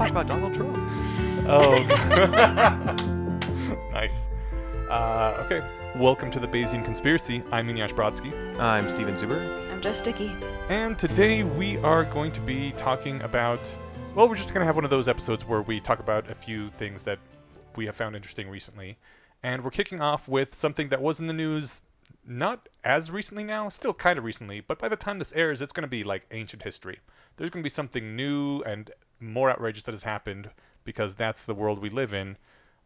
talk about Donald Trump. Oh. nice. Uh, okay. Welcome to the Bayesian Conspiracy. I'm Eneasz Brodski. I'm Steven Zuber. I'm Joe Sticky. And today we are going to be talking about. Well, we're just going to have one of those episodes where we talk about a few things that we have found interesting recently. And we're kicking off with something that was in the news not as recently now, still kind of recently, but by the time this airs, it's going to be like ancient history. There's going to be something new and more outrageous that has happened because that's the world we live in.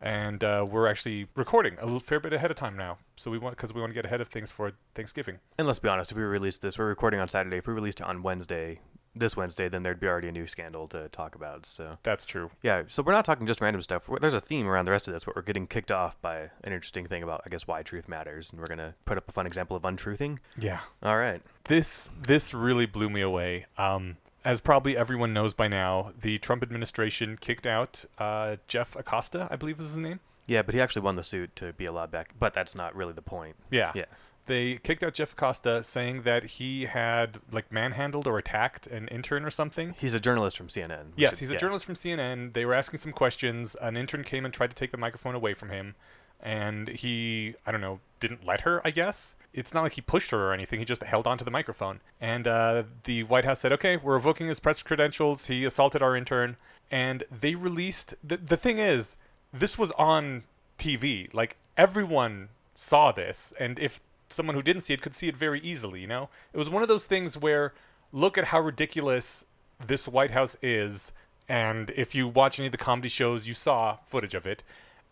And uh, we're actually recording a little fair bit ahead of time now, so we want because we want to get ahead of things for Thanksgiving. And let's be honest, if we released this, we're recording on Saturday. If we released it on Wednesday, this Wednesday, then there'd be already a new scandal to talk about. So That's true. yeah, so we're not talking just random stuff. There's a theme around the rest of this, but we're getting kicked off by an interesting thing about, I guess, why truth matters, and we're gonna put up a fun example of untruthing. Yeah. All right. This this really blew me away. Um, as probably everyone knows by now, the Trump administration kicked out uh, Jeff Acosta, I believe is his name. Yeah, but he actually won the suit to be allowed back. But that's not really the point. Yeah. Yeah. They kicked out Jeff Acosta, saying that he had like manhandled or attacked an intern or something. He's a journalist from CNN. Yes, is- he's a yeah. journalist from CNN. They were asking some questions. An intern came and tried to take the microphone away from him, and he, I don't know, didn't let her. I guess it's not like he pushed her or anything. He just held onto the microphone. And uh, the White House said, "Okay, we're revoking his press credentials. He assaulted our intern." And they released. The the thing is, this was on TV. Like everyone saw this, and if someone who didn't see it could see it very easily. You know, it was one of those things where look at how ridiculous this White House is, and if you watch any of the comedy shows, you saw footage of it.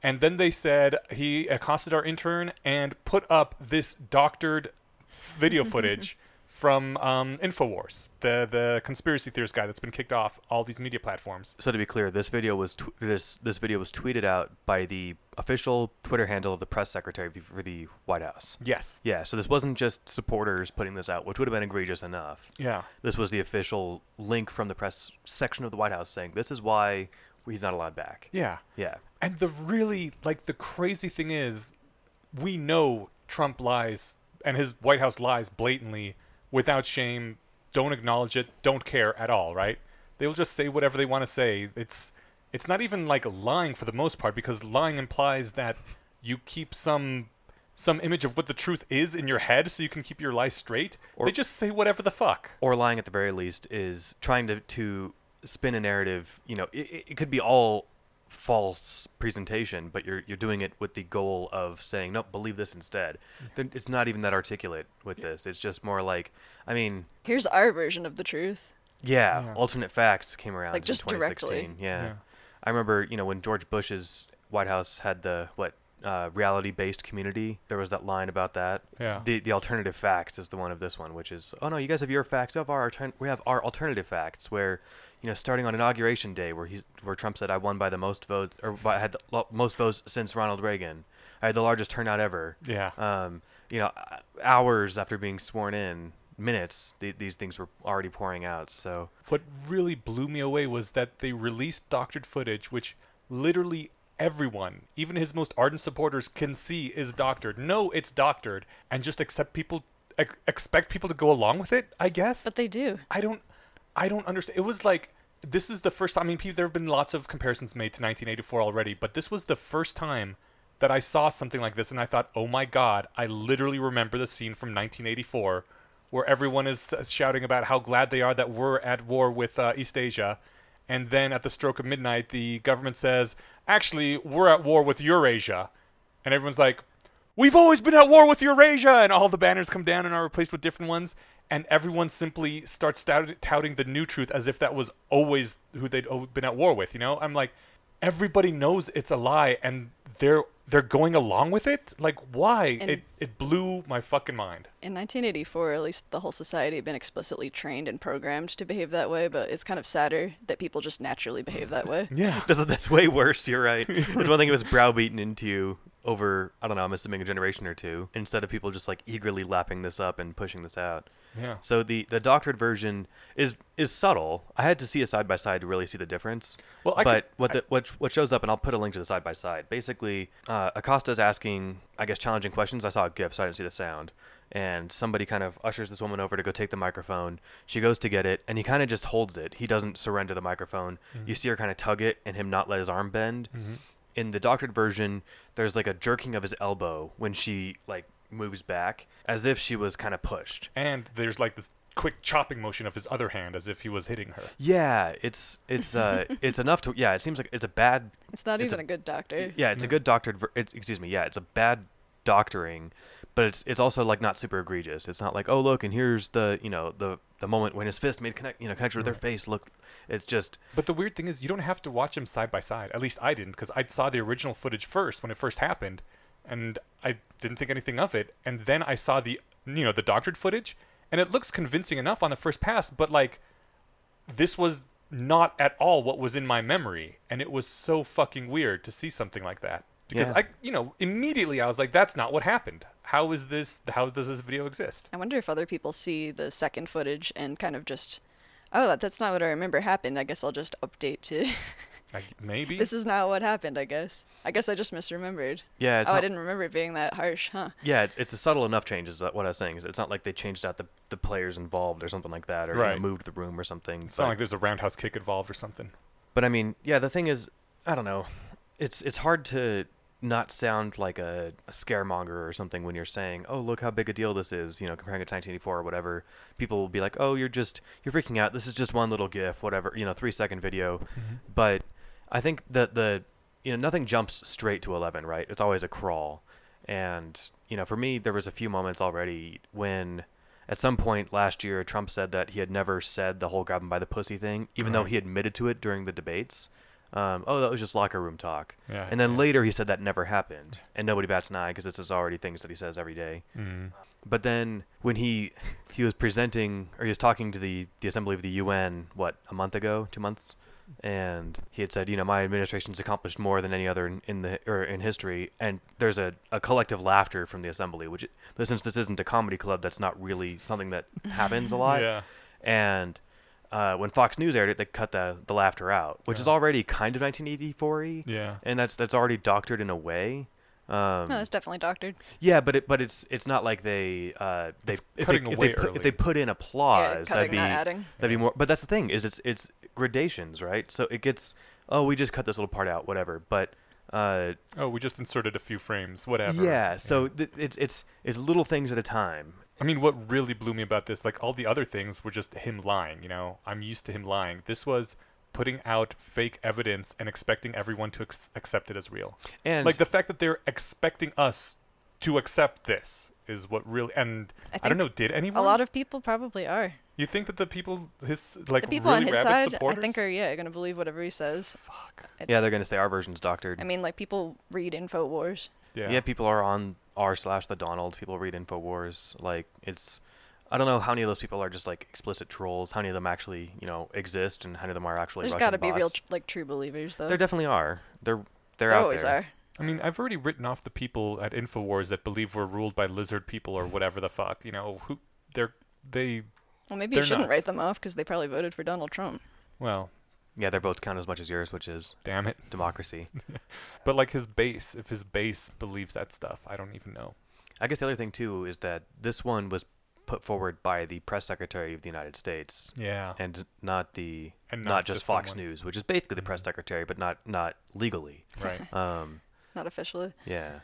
And then they said he accosted our intern and put up this doctored video footage from um, Infowars, the the conspiracy theorist guy that's been kicked off all these media platforms. So to be clear, this video was tw- this this video was tweeted out by the official Twitter handle of the press secretary of the- for the White House. Yes. Yeah, so this wasn't just supporters putting this out, which would have been egregious enough. Yeah. This was the official link from the press section of the White House saying this is why he's not allowed back. Yeah. Yeah. And the really like the crazy thing is, we know Trump lies and his White House lies blatantly, without shame. Don't acknowledge it. Don't care at all. Right? They will just say whatever they want to say. It's it's not even like lying for the most part because lying implies that you keep some some image of what the truth is in your head so you can keep your lies straight. Or- they just say whatever the fuck. Or lying at the very least is trying to to spin a narrative. You know, it, it- it could be all false presentation, but you're you're doing it with the goal of saying no, believe this instead. Then It's not even that articulate with this. It's just more like, I mean, Here's our version of the truth. Yeah, Yeah. alternate facts came around Like, in just 2016. directly. Yeah. Yeah. I remember, you know, when George Bush's White House had the what uh, reality-based community. There was that line about that. Yeah. The the alternative facts is the one of this one, which is, oh no, you guys have your facts. We have our altern- we have our alternative facts, where you know, starting on inauguration day, where he's where Trump said, I won by the most votes, or by, had the lo- most votes since Ronald Reagan. I had the largest turnout ever. Yeah. Um, you know, uh, hours after being sworn in, minutes, th- these things were already pouring out. So What really blew me away was that they released doctored footage, which literally everyone, even his most ardent supporters, can see is doctored. No, it's doctored, and just accept people, ex- expect people to go along with it. I guess. But they do. I don't, I don't understand. It was like this is the first. I mean, there have been lots of comparisons made to 1984 already, but this was the first time that I saw something like this, and I thought, oh my god, I literally remember the scene from 1984 where everyone is uh, shouting about how glad they are that we're at war with uh, East Asia. And then at the stroke of midnight, the government says, actually, we're at war with Eurasia. And everyone's like, we've always been at war with Eurasia. And all the banners come down and are replaced with different ones. And everyone simply starts touting the new truth as if that was always who they'd been at war with. You know, I'm like, everybody knows it's a lie, and they're they're going along with it. Like, why? And- it it blew my fucking mind. In 1984, at least the whole society had been explicitly trained and programmed to behave that way, but it's kind of sadder that people just naturally behave that way. Yeah. that's, that's way worse. You're right. it's one thing it was browbeaten into you over I don't know I'm assuming a generation or two instead of people just like eagerly lapping this up and pushing this out. Yeah. So the the doctored version is is subtle. I had to see a side by side to really see the difference. Well, I but could- what I- the what what shows up, and I'll put a link to the side by side. Basically, uh, Acosta's asking, I guess, challenging questions. I saw a GIF, so I didn't see the sound. And somebody kind of ushers this woman over to go take the microphone. She goes to get it, and he kind of just holds it. He doesn't surrender the microphone. You see her kind of tug it, and him not let his arm bend. Mm-hmm. In the doctored version, there's like a jerking of his elbow when she like moves back, as if she was kind of pushed. And there's like this quick chopping motion of his other hand as if he was hitting her. Yeah, it's it's uh it's enough to yeah. It seems like it's a bad It's not It's even a- a, good doctor. yeah. It's a good doctored. Ver- it's, excuse me. Yeah, it's a bad doctoring, but it's it's also like not super egregious. It's not like oh look and here's the you know the the moment when his fist made connect you know connection with their face. Look, it's just But the weird thing is, you don't have to watch them side by side. At least I didn't, because I saw the original footage first when it first happened, and I didn't think anything of it. And then I saw the, you know, the doctored footage, and it looks convincing enough on the first pass. But like, this was not at all what was in my memory, and it was so fucking weird to see something like that. Because Yeah. I, you know, immediately I was like, "That's not what happened. How is this? How does this video exist?" I wonder if other people see the second footage and kind of just, oh, that, that's not what I remember happened. I guess I'll just update to Like, maybe. this is not what happened. I guess. I guess I just misremembered. yeah. It's oh, I didn't remember it being that harsh, huh? Yeah, it's it's a subtle enough change. Is that what I was saying? Is it's not like they changed out the, the players involved or something like that, or you know, moved the room or something. it's but- not like there's a roundhouse kick involved or something. But I mean, yeah, the thing is, I don't know. It's it's hard to not sound like a, a scaremonger or something when you're saying, "Oh, look how big a deal this is," you know, comparing it to 1984 or whatever. People will be like, "Oh, you're just you're freaking out. This is just one little GIF, whatever, you know, three second video." Mm-hmm. But I think that the you know nothing jumps straight to 11, right? It's always a crawl. And you know, for me, there was a few moments already when. At some point last year, Trump said that he had never said the whole grab him by the pussy thing, even though he admitted to it during the debates. Um, oh, that was just locker room talk. Yeah. And then yeah. later he said that never happened, and nobody bats an eye because this is already things that he says every day. Mhm. But then when he he was presenting or he was talking to the the assembly of the UN what a month ago, two months, and he had said, you know, my administration's accomplished more than any other in, in the or in history, and there's a, a collective laughter from the assembly, which since this isn't a comedy club, that's not really something that happens a lot. Yeah. And uh, when Fox News aired it, they cut the the laughter out, which is already kind of 1984y, Yeah. and that's that's already doctored in a way. Um, no, it's definitely doctored. yeah, but it but it's it's not like they uh they It's if they, if away they put, early. if they put in yeah, applause cutting, that'd be not adding. that'd be more. But that's the thing is it's it's gradations, right? So it gets oh we just cut this little part out, whatever. But uh Oh, we just inserted a few frames, whatever. yeah, so th- it's it's it's little things at a time. I mean, what really blew me about this, like all the other things were just him lying, you know? I'm used to him lying. This was putting out fake evidence and expecting everyone to ex- accept it as real. And like the fact that they're expecting us to accept this is what really and I I, don't know, did anyone? A lot of people probably are. You think that the people his like The people really on his rabid side, supporters? I think, are yeah gonna believe whatever he says. fuck. yeah, they're gonna say our version's doctored. I mean, like people read Infowars. Yeah. yeah. people are on r slash the Donald. People read Infowars. Like it's. I don't know how many of those people are just like explicit trolls. How many of them actually, you know, exist, and how many of them are actually. There's Russian got to be real tr- like true believers though. There definitely are. They're they're There out always there. are. I mean, I've already written off the people at Infowars that believe we're ruled by lizard people or whatever the fuck. You know, who they're they Well, maybe you shouldn't nuts. write them off because they probably voted for Donald Trump. well, Yeah, their votes count as much as yours, which is damn it. democracy. But like his base, if his base believes that stuff, I don't even know. I guess the other thing too is that this one was put forward by the press secretary of the United States Yeah. and not the And not, not just, just Fox someone- News, which is basically the press Mhm. secretary, but not not legally. Right. Um, Not officially. yeah.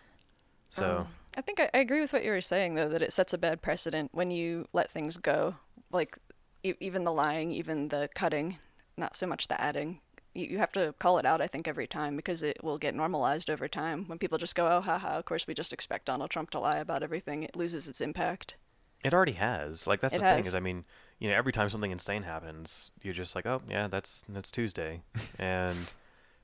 So Um, I think I, I agree with what you were saying though that it sets a bad precedent when you let things go, like e- even the lying, even the cutting, not so much the adding. You, you have to call it out, I think, every time because it will get normalized over time. When people just go, "Oh, haha," of course we just expect Donald Trump to lie about everything. It loses its impact. it already has. Like that's It the thing is, I mean, you know, every time something insane happens, you're just like, oh yeah, that's that's Tuesday, and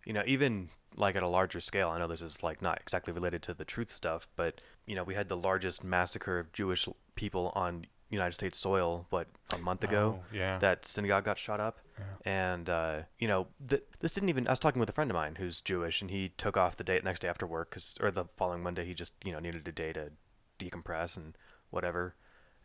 you know, even like at a larger scale, I know this is like not exactly related to the truth stuff, but you know, we had the largest massacre of Jewish people on United States soil, what a month ago, Oh, yeah. that synagogue got shot up. Yeah. And uh, you know, th- this didn't even. I was talking with a friend of mine who's Jewish, and he took off the day next day after work, 'cause- or the following Monday. He just you know needed a day to decompress and whatever.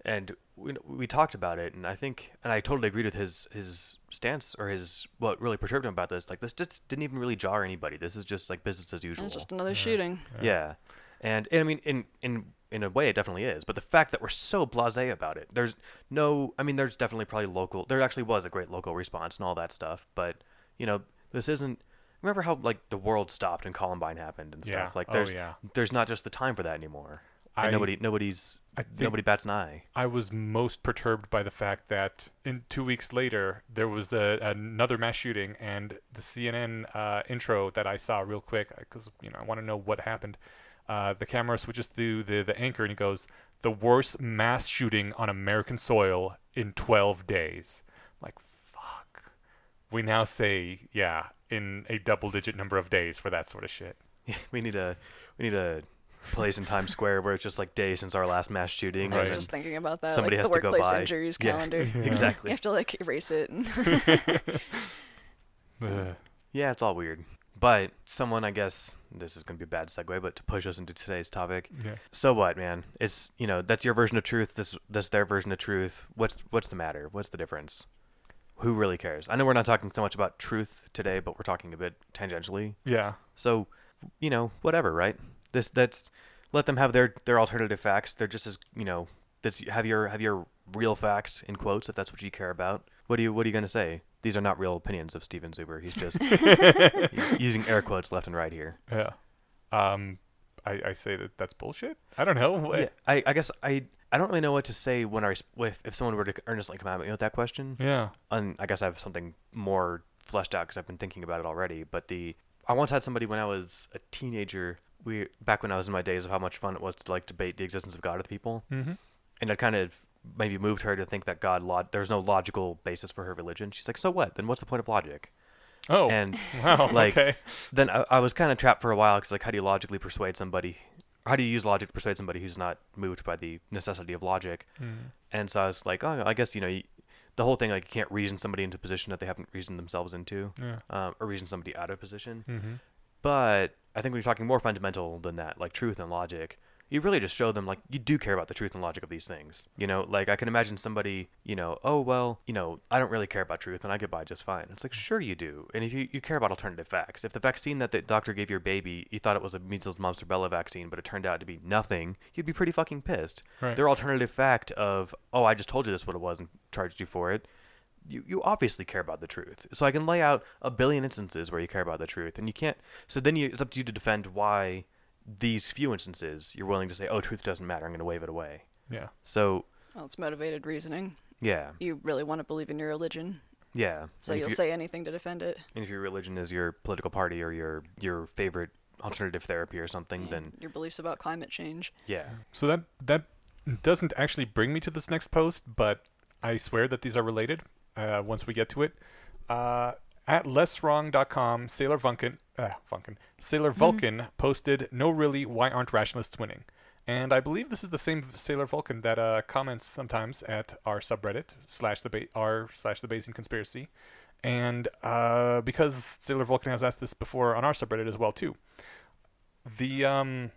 And we, we talked about it, and I think, and I totally agreed with his his stance or his what really perturbed him about this. Like this just didn't even really jar anybody. This is just like business as usual. It's just another Yeah. shooting. Yeah, and, and I mean, in in in a way, it definitely is. But the fact that we're so blasé about it, there's no. I mean, there's definitely probably local. There actually was a great local response and all that stuff. But you know, this isn't. Remember how like the world stopped and Columbine happened and Yeah. stuff. Like Oh, there's yeah. there's not just the time for that anymore. And I- nobody nobody's I think- nobody bats an eye. I was most perturbed by the fact that in two weeks later there was a, another mass shooting, and the CNN uh, intro that I saw real quick because you know I want to know what happened. Uh, the camera switches through the the anchor and he goes, "The worst mass shooting on American soil in 12 days." Like fuck. We now say yeah in a double digit number of days for that sort of shit. Yeah, we need a we need a place in Times Square where it's just like days since our last mass shooting. I was just thinking about that. somebody like has the to go by. injuries Yeah. calendar. Yeah. exactly. You have to like erase it. Yeah, it's all weird. But someone, I guess, this is gonna be a bad segue, but to push us into today's topic. yeah. So what, man? It's you know that's your version of truth. This that's their version of truth. What's what's the matter? What's the difference? Who really cares? I know we're not talking so much about truth today, but we're talking a bit tangentially. Yeah. So, you know, whatever, right? This that's let them have their their alternative facts. They're just as you know. That's have your have your real facts in quotes if that's what you care about. What do you what are you gonna say? These are not real opinions of Steven Zuber. He's just he's using air quotes left and right here. Yeah. Um, I, I say that that's bullshit. I don't know. What- Yeah, I, I guess I I don't really know what to say when I res- if if someone were to earnestly come at me with that question. Yeah. And I guess I have something more fleshed out because I've been thinking about it already. But the I once had somebody when I was a teenager. We back when I was in my days of how much fun it was to like debate the existence of God with people, Mm-hmm. and I kind of maybe moved her to think that God log- there's no logical basis for her religion. She's like, so what? Then what's the point of logic? Oh. And wow. like, okay. then I, I was kind of trapped for a while because like how do you logically persuade somebody how do you use logic to persuade somebody who's not moved by the necessity of logic Mm. and so i was like oh i guess you know you, the whole thing like you can't reason somebody into a position that they haven't reasoned themselves into Yeah. um, or reason somebody out of position Mm-hmm. but i think you're talking more fundamental than that like truth and logic you really just show them like you do care about the truth and logic of these things you know like i can imagine somebody you know oh well you know i don't really care about truth and i get by just fine it's like mm. sure you do and if you, you care about alternative facts if the vaccine that the doctor gave your baby you thought it was a measles mumps rubella vaccine but it turned out to be nothing you'd be pretty fucking pissed Right. their alternative fact of oh i just told you this what it was and charged you for it you, you obviously care about the truth. So I can lay out a billion instances where you care about the truth, and you can't. So then you, it's up to you to defend why these few instances you're willing to say, "Oh, truth doesn't matter. I'm going to wave it away." Yeah. So well, it's motivated reasoning. yeah, You really want to believe in your religion, yeah. so and, you'll say anything to defend it. and if your religion is your political party or your your favorite alternative therapy or something, Yeah, then your beliefs about climate change. yeah, So that that doesn't actually bring me to this next post, but I swear that these are related. Uh, once we get to it, uh, at lesswrong.com, Sailor Vulcan, uh, Vulcan, Sailor Vulcan posted, "No, really, why aren't rationalists winning?" And I believe this is the same Sailor Vulcan that uh, comments sometimes at our subreddit slash the ba- r slash the Bayesian conspiracy. And uh, because Sailor Vulcan has asked this before on our subreddit as well too, the um,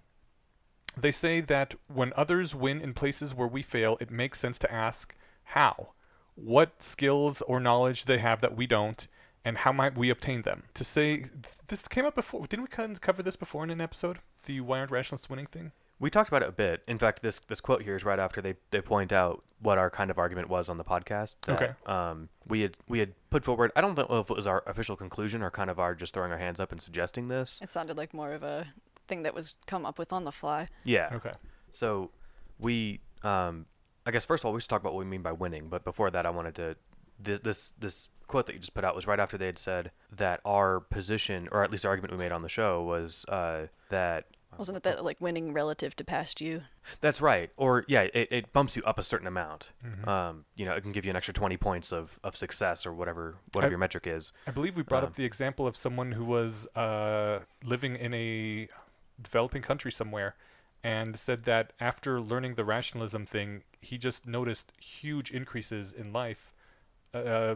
they say that when others win in places where we fail, it makes sense to ask how, what skills or knowledge they have that we don't, and how might we obtain them. To say this came up before, didn't we cover this before in an episode? The why aren't rationalists winning thing. we talked about it a bit. In fact, this this quote here is right after they they point out what our kind of argument was on the podcast. that, Okay. Um, we had we had put forward. I don't know if it was our official conclusion or kind of our just throwing our hands up and suggesting this. It sounded like more of a thing that was come up with on the fly. Yeah. Okay. So we, um, I guess first of all we should talk about what we mean by winning. But before that, I wanted to this this this quote that you just put out was right after they had said that our position, or at least the argument we made on the show, was uh, that Wasn't it that like winning relative to past you? that's right, or yeah, it, it bumps you up a certain amount. Mhm. Um, you know, it can give you an extra twenty points of, of success or whatever whatever I- your metric is. I believe we brought Um, up the example of someone who was uh, living in a developing country somewhere, and said that after learning the rationalism thing, he just noticed huge increases in life, uh,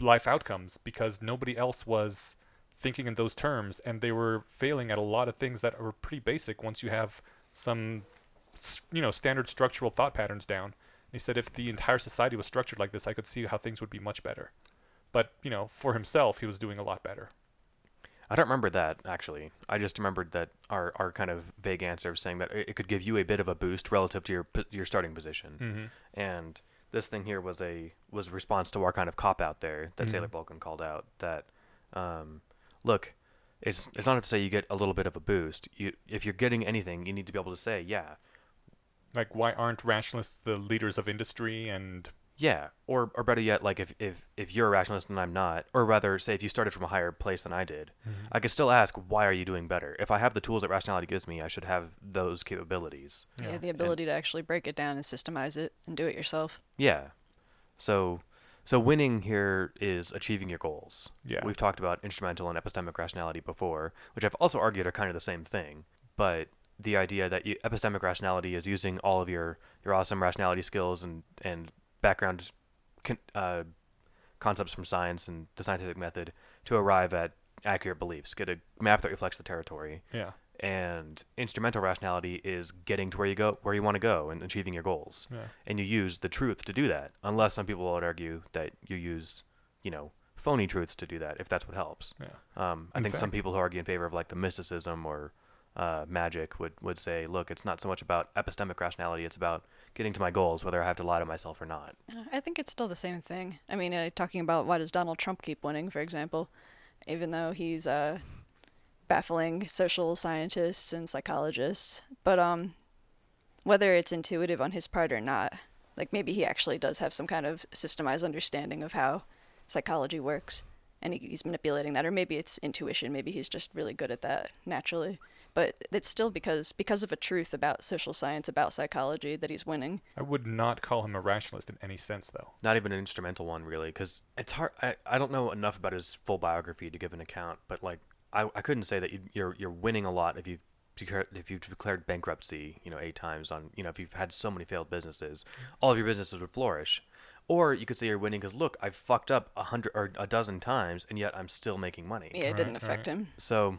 life outcomes because nobody else was thinking in those terms, and they were failing at a lot of things that are pretty basic once you have some, you know, standard structural thought patterns down. He said if the entire society was structured like this, I could see how things would be much better. But you know, for himself, he was doing a lot better. I don't remember that actually. I just remembered that our, our kind of vague answer of saying that it, it could give you a bit of a boost relative to your your starting position, Mm-hmm. and this thing here was a was a response to our kind of cop out there that Sailor Mhm. Vulcan called out that, um, look, it's it's not to say you get a little bit of a boost. You if you're getting anything, you need to be able to say yeah, Like, why aren't rationalists the leaders of industry? And yeah, or or better yet, like if if if you're a rationalist and I'm not, or rather say if you started from a higher place than I did, mm-hmm. I could still ask, why are you doing better? If I have the tools that rationality gives me, I should have those capabilities. Yeah, Yeah. the ability to actually break it down and systemize it and do it yourself. Yeah. So, so winning here is achieving your goals. Yeah. We've talked about instrumental and epistemic rationality before, which I've also argued are kind of the same thing. But the idea that you, epistemic rationality is using all of your, your awesome rationality skills and, and background con- uh, concepts from science and the scientific method to arrive at accurate beliefs, get a map that reflects the territory. yeah, And instrumental rationality is getting to where you go, where you want to go, and achieving your goals yeah, and you use the truth to do that. Unless some people would argue that you use, you know, phony truths to do that, if that's what helps. yeah. Um, I In think some people who argue in favor of like the mysticism or uh, magic would, would say, look, it's not so much about epistemic rationality; it's about getting to my goals, whether I have to lie to myself or not. Uh, I think it's still the same thing. I mean, uh, talking about why does Donald Trump keep winning, for example, even though he's uh, baffling social scientists and psychologists, but um, whether it's intuitive on his part or not, like maybe he actually does have some kind of systemized understanding of how psychology works, and he, he's manipulating that, or maybe it's intuition. Maybe he's just really good at that naturally. But it's still because because of a truth about social science, about psychology, that he's winning. I would not call him a rationalist in any sense, though. Not even an instrumental one, really, because it's hard. I, I don't know enough about his full biography to give an account, but like I, I couldn't say that you, you're you're winning a lot if you've declared, if you've declared bankruptcy, you know, eight times on, you know, if you've had so many failed businesses, all of your businesses would flourish. Or you could say you're winning because look, I've fucked up a hundred or a dozen times, and yet I'm still making money. Yeah, it Right, didn't affect right. him. So I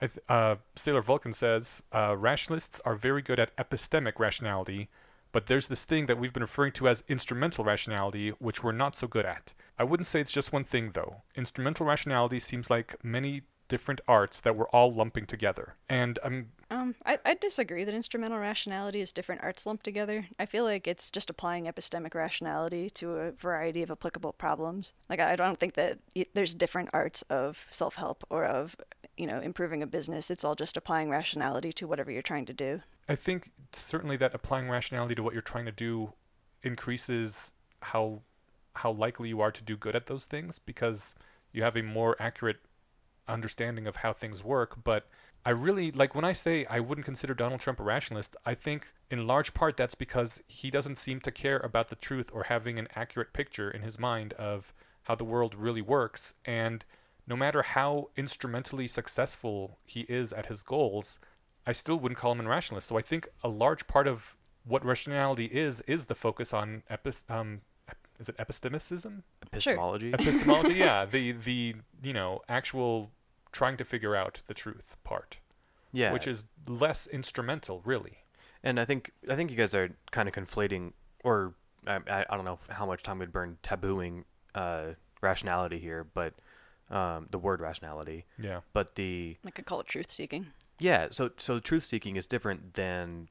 th- uh, Sailor Vulcan says uh, rationalists are very good at epistemic rationality, but there's this thing that we've been referring to as instrumental rationality, which we're not so good at. I wouldn't say it's just one thing, though. Instrumental rationality seems like many different arts that we're all lumping together. And I'm Um, I, I disagree that instrumental rationality is different arts lumped together. I feel like it's just applying epistemic rationality to a variety of applicable problems. Like, I don't think that there's different arts of self help or of, you know, improving a business. It's all just applying rationality to whatever you're trying to do. I think certainly that applying rationality to what you're trying to do increases how how likely you are to do good at those things because you have a more accurate understanding of how things work. But I really like when I say I wouldn't consider Donald Trump a rationalist, I think in large part that's because he doesn't seem to care about the truth or having an accurate picture in his mind of how the world really works. And no matter how instrumentally successful he is at his goals, I still wouldn't call him a rationalist. So I think a large part of what rationality is is the focus on epis- um, is it epistemicism? epistemology. Epistemology, yeah. The the you know actual trying to figure out the truth part, yeah. which is less instrumental, really. And I think I think you guys are kind of conflating, or I, I, I don't know how much time we'd burn tabooing uh, rationality here, but um, the word rationality. Yeah. But the like I could call it truth seeking. yeah, so so truth seeking is different than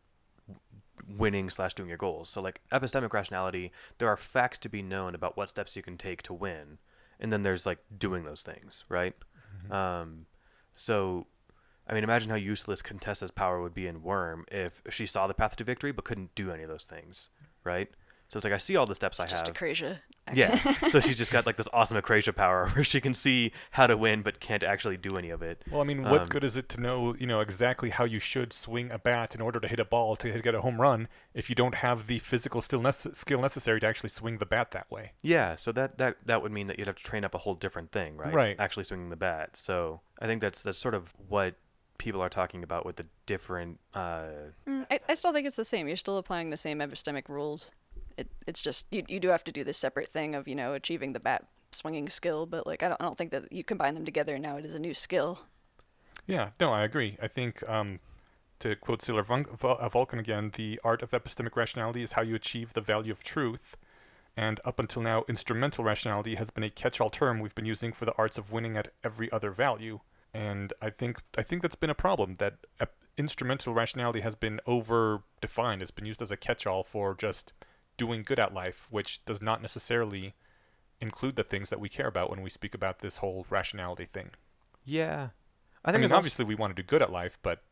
winning slash doing your goals. So like epistemic rationality, there are facts to be known about what steps you can take to win, and then there's like doing those things, right? Um, so, I mean, imagine how useless Contessa's power would be in Worm if she saw the path to victory but couldn't do any of those things, right? So it's like I see all the steps It's I just have. Acrasia. Yeah. so she's just got like this awesome Acrasia power where she can see how to win but can't actually do any of it. Well, I mean, what Um, good is it to know, you know, exactly how you should swing a bat in order to hit a ball to get a home run if you don't have the physical still nece- skill necessary to actually swing the bat that way? Yeah, so that, that that would mean that you'd have to train up a whole different thing, right? Right. Actually swinging the bat. So I think that's that's sort of what people are talking about with the different. Uh, Mm, I, I still think it's the same. You're still applying the same epistemic rules. It, it's just you, you do have to do this separate thing of you know achieving the bat swinging skill, but like I don't I don't think that you combine them together and now it is a new skill. Yeah, no, I agree. I think, um, to quote Sailor uh, Vulcan again, the art of epistemic rationality is how you achieve the value of truth. And up until now, instrumental rationality has been a catch-all term we've been using for the arts of winning at every other value. And I think I think that's been a problem. That ep- instrumental rationality has been over-defined. It's been used as a catch-all for just doing good at life, which does not necessarily include the things that we care about when we speak about this whole rationality thing. yeah, I, think mean, there's also- obviously we want to do good at life, but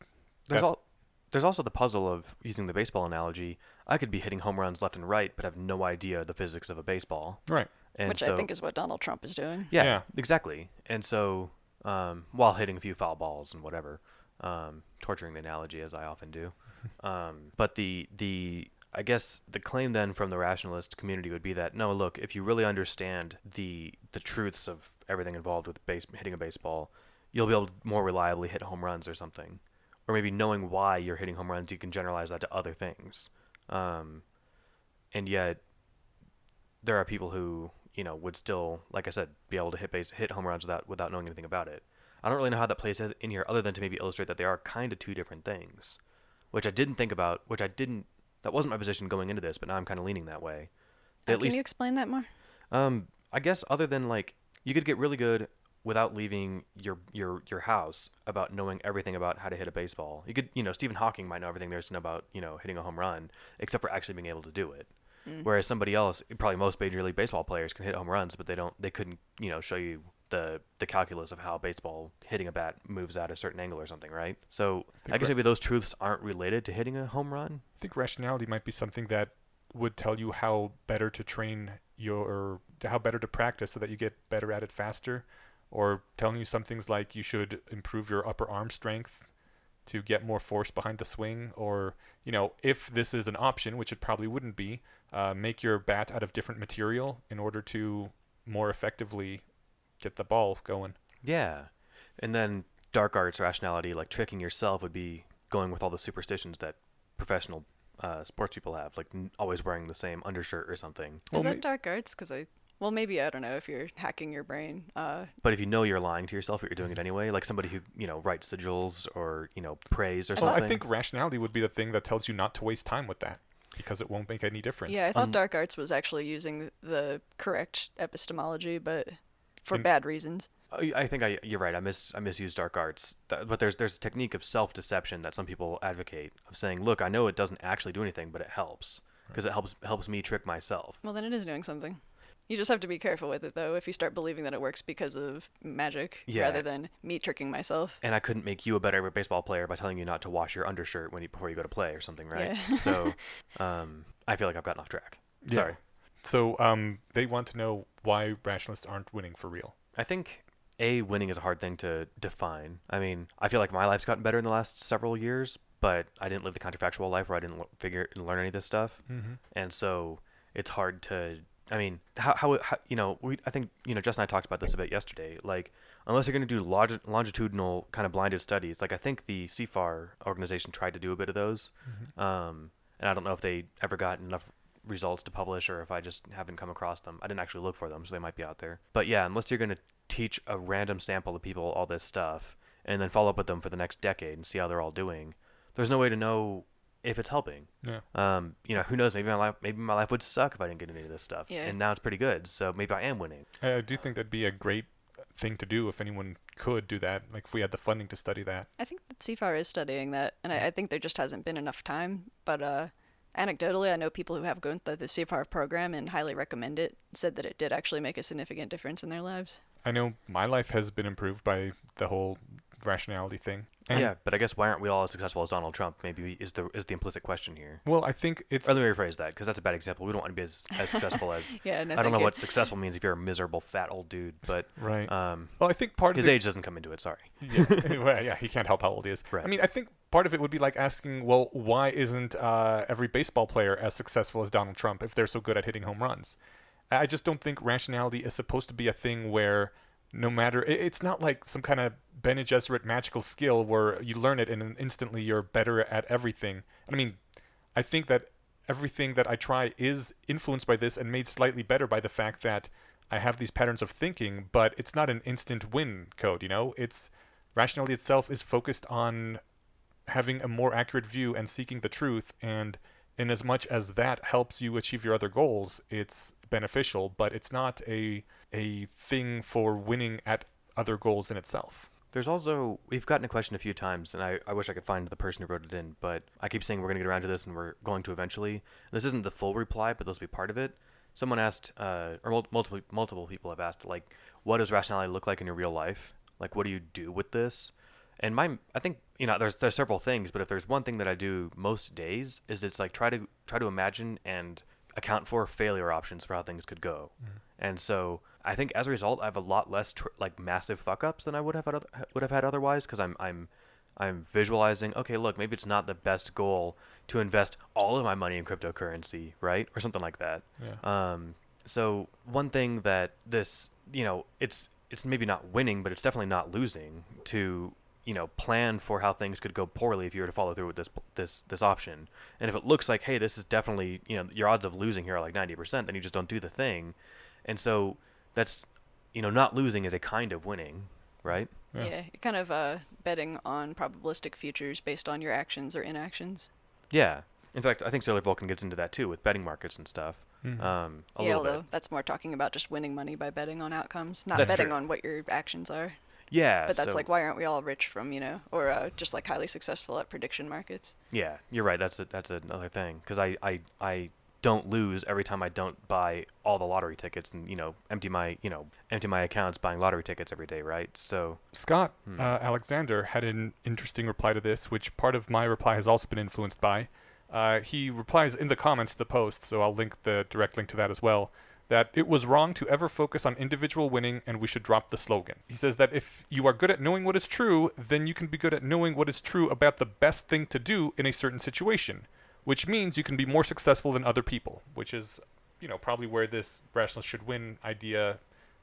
There's That's- al- there's also the puzzle of using the baseball analogy. I could be hitting home runs left and right, but have no idea the physics of a baseball. right. And which so, I think is what Donald Trump is doing. yeah, Yeah. exactly. And so, um, while hitting a few foul balls and whatever, um, torturing the analogy as I often do. um, but the the I guess the claim then from the rationalist community would be that no, look, if you really understand the the truths of everything involved with base hitting a baseball, you'll be able to more reliably hit home runs or something, or maybe knowing why you're hitting home runs, you can generalize that to other things. Um, and yet, there are people who you know would still, like I said, be able to hit base hit home runs without without knowing anything about it. I don't really know how that plays in here, other than to maybe illustrate that they are kind of two different things, which I didn't think about, which I didn't. That wasn't my position going into this, but now I'm kind of leaning that way. Uh, at can least you explain that more? um, I guess other than like you could get really good without leaving your your your house about knowing everything about how to hit a baseball. You could, you know, Stephen Hawking might know everything there is to know about, you know, hitting a home run, except for actually being able to do it. Mm. Whereas somebody else, probably most major league baseball players can hit home runs, but they don't they couldn't, you know, show you the the calculus of how baseball hitting a bat moves at a certain angle or something, right? So think I guess ra- maybe those truths aren't related to hitting a home run. I think rationality might be something that would tell you how better to train your how better to practice so that you get better at it faster or telling you some things like you should improve your upper arm strength to get more force behind the swing or you know if this is an option which it probably wouldn't be uh, make your bat out of different material in order to more effectively get the ball going Yeah. And then dark arts rationality, like tricking yourself, would be going with all the superstitions that professional uh, sports people have, like n- always wearing the same undershirt or something. Well, is that may- dark arts? Because I, well, maybe I don't know if you're hacking your brain. Uh, But if you know you're lying to yourself, but you're doing it anyway, like somebody who you know writes sigils or you know prays or I well something. i think rationality would be the thing that tells you not to waste time with that because it won't make any difference yeah, I thought Um, dark arts was actually using the correct epistemology, but for In- bad reasons. I I think I you're right. I miss I misuse dark arts, but there's there's a technique of self deception that some people advocate of saying, look, I know it doesn't actually do anything, but it helps because it helps helps me trick myself. Well, then it is doing something. You just have to be careful with it, though. If you start believing that it works because of magic Yeah. rather than me tricking myself. and I couldn't make you a better baseball player by telling you not to wash your undershirt when you before you go to play or something, right? Yeah. so, um, I feel like I've gotten off track. Yeah. Sorry. So um, they want to know why rationalists aren't winning for real. I think a winning is a hard thing to define. I mean, I feel like my life's gotten better in the last several years, but I didn't live the counterfactual life where I didn't l- figure and learn any of this stuff, Mm-hmm. and so it's hard to. I mean, how, how, how you know we I think you know Justin and I talked about this a bit yesterday. Like, unless you're going to do longi- longitudinal kind of blinded studies, like I think the CFAR organization tried to do a bit of those, um, and I don't know if they ever got enough results to publish or if I just haven't come across them. I didn't actually look for them, so they might be out there. But yeah, unless you're going to teach a random sample of people all this stuff and then follow up with them for the next decade and see how they're all doing, there's no way to know if it's helping. Yeah. Um, you know, who knows? Maybe my life, maybe my life would suck if I didn't get any of this stuff. Yeah. And now it's pretty good, so maybe I am winning. I, I do think that'd be a great thing to do if anyone could do that. Like if we had the funding to study that. I think that CFAR is studying that, and I, I think there just hasn't been enough time. But uh, anecdotally, I know people who have gone through the CFAR program and highly recommend it, said that it did actually make a significant difference in their lives. I know my life has been improved by the whole rationality thing. And yeah, but I guess why aren't we all as successful as Donald Trump? Maybe is the is the implicit question here. Well, I think it's Or let me rephrase that because that's a bad example. We don't want to be as, as successful as. Yeah, no, I don't know you. what successful means if you're a miserable fat old dude, but right. um, well, I think part his of it, age doesn't come into it. Sorry. yeah, well, yeah, he can't help how old he is. Right. I mean, I think part of it would be like asking, well, why isn't uh, every baseball player as successful as Donald Trump if they're so good at hitting home runs? I just don't think rationality is supposed to be a thing where no matter. It's not like some kind of Bene Gesserit magical skill where you learn it and instantly you're better at everything. I mean, I think that everything that I try is influenced by this and made slightly better by the fact that I have these patterns of thinking, but it's not an instant win code, you know? It's rationality itself is focused on having a more accurate view and seeking the truth and in as much as that helps you achieve your other goals, it's beneficial, but it's not a a thing for winning at other goals in itself. There's also we've gotten a question a few times, and I, I wish I could find the person who wrote it in, but I keep saying we're to get around to this, and we're going to eventually. This isn't the full reply, but this will be part of it. Someone asked, uh, or mul- multiple multiple people have asked, like, what does rationality look like in your real life? Like, what do you do with this? And my, I think you know, there's there's several things, but if there's one thing that I do most days is it's like try to try to imagine and account for failure options for how things could go. And so I think as a result, I have a lot less tr- like massive fuck ups than I would have had oth- would have had otherwise because I'm I'm I'm visualizing. Okay, look, maybe it's not the best goal to invest all of my money in cryptocurrency, right, or something like that. Yeah. Um, so one thing that this, you know, it's it's maybe not winning, but it's definitely not losing to you know plan for how things could go poorly if you were to follow through with this this this option. And if it looks like, hey, this is definitely you know your odds of losing here are like ninety percent, then you just don't do the thing. And so that's you know not losing is a kind of winning, right? Yeah. Yeah, you're kind of uh, betting on probabilistic futures based on your actions or inactions. Yeah. In fact, I think Sailor Vulcan gets into that too with betting markets and stuff. Mhm. Um, a yeah, little although bit. that's more talking about just winning money by betting on outcomes, not That's betting true. on what your actions are. Yeah. But that's so- like why aren't we all rich from you know, or uh, just like highly successful at prediction markets? Yeah, you're right. That's a, that's another thing because I, I I don't lose every time I don't buy all the lottery tickets and you know empty my you know empty my accounts buying lottery tickets every day, right? So Scott Hmm. uh, Alexander had an interesting reply to this, which part of my reply has also been influenced by. Uh, he replies in the comments to the post, so I'll link the direct link to that as well. That it was wrong to ever focus on individual winning and we should drop the slogan. He says that if you are good at knowing what is true, then you can be good at knowing what is true about the best thing to do in a certain situation, which means you can be more successful than other people, which is, you know, probably where this rationalist should win idea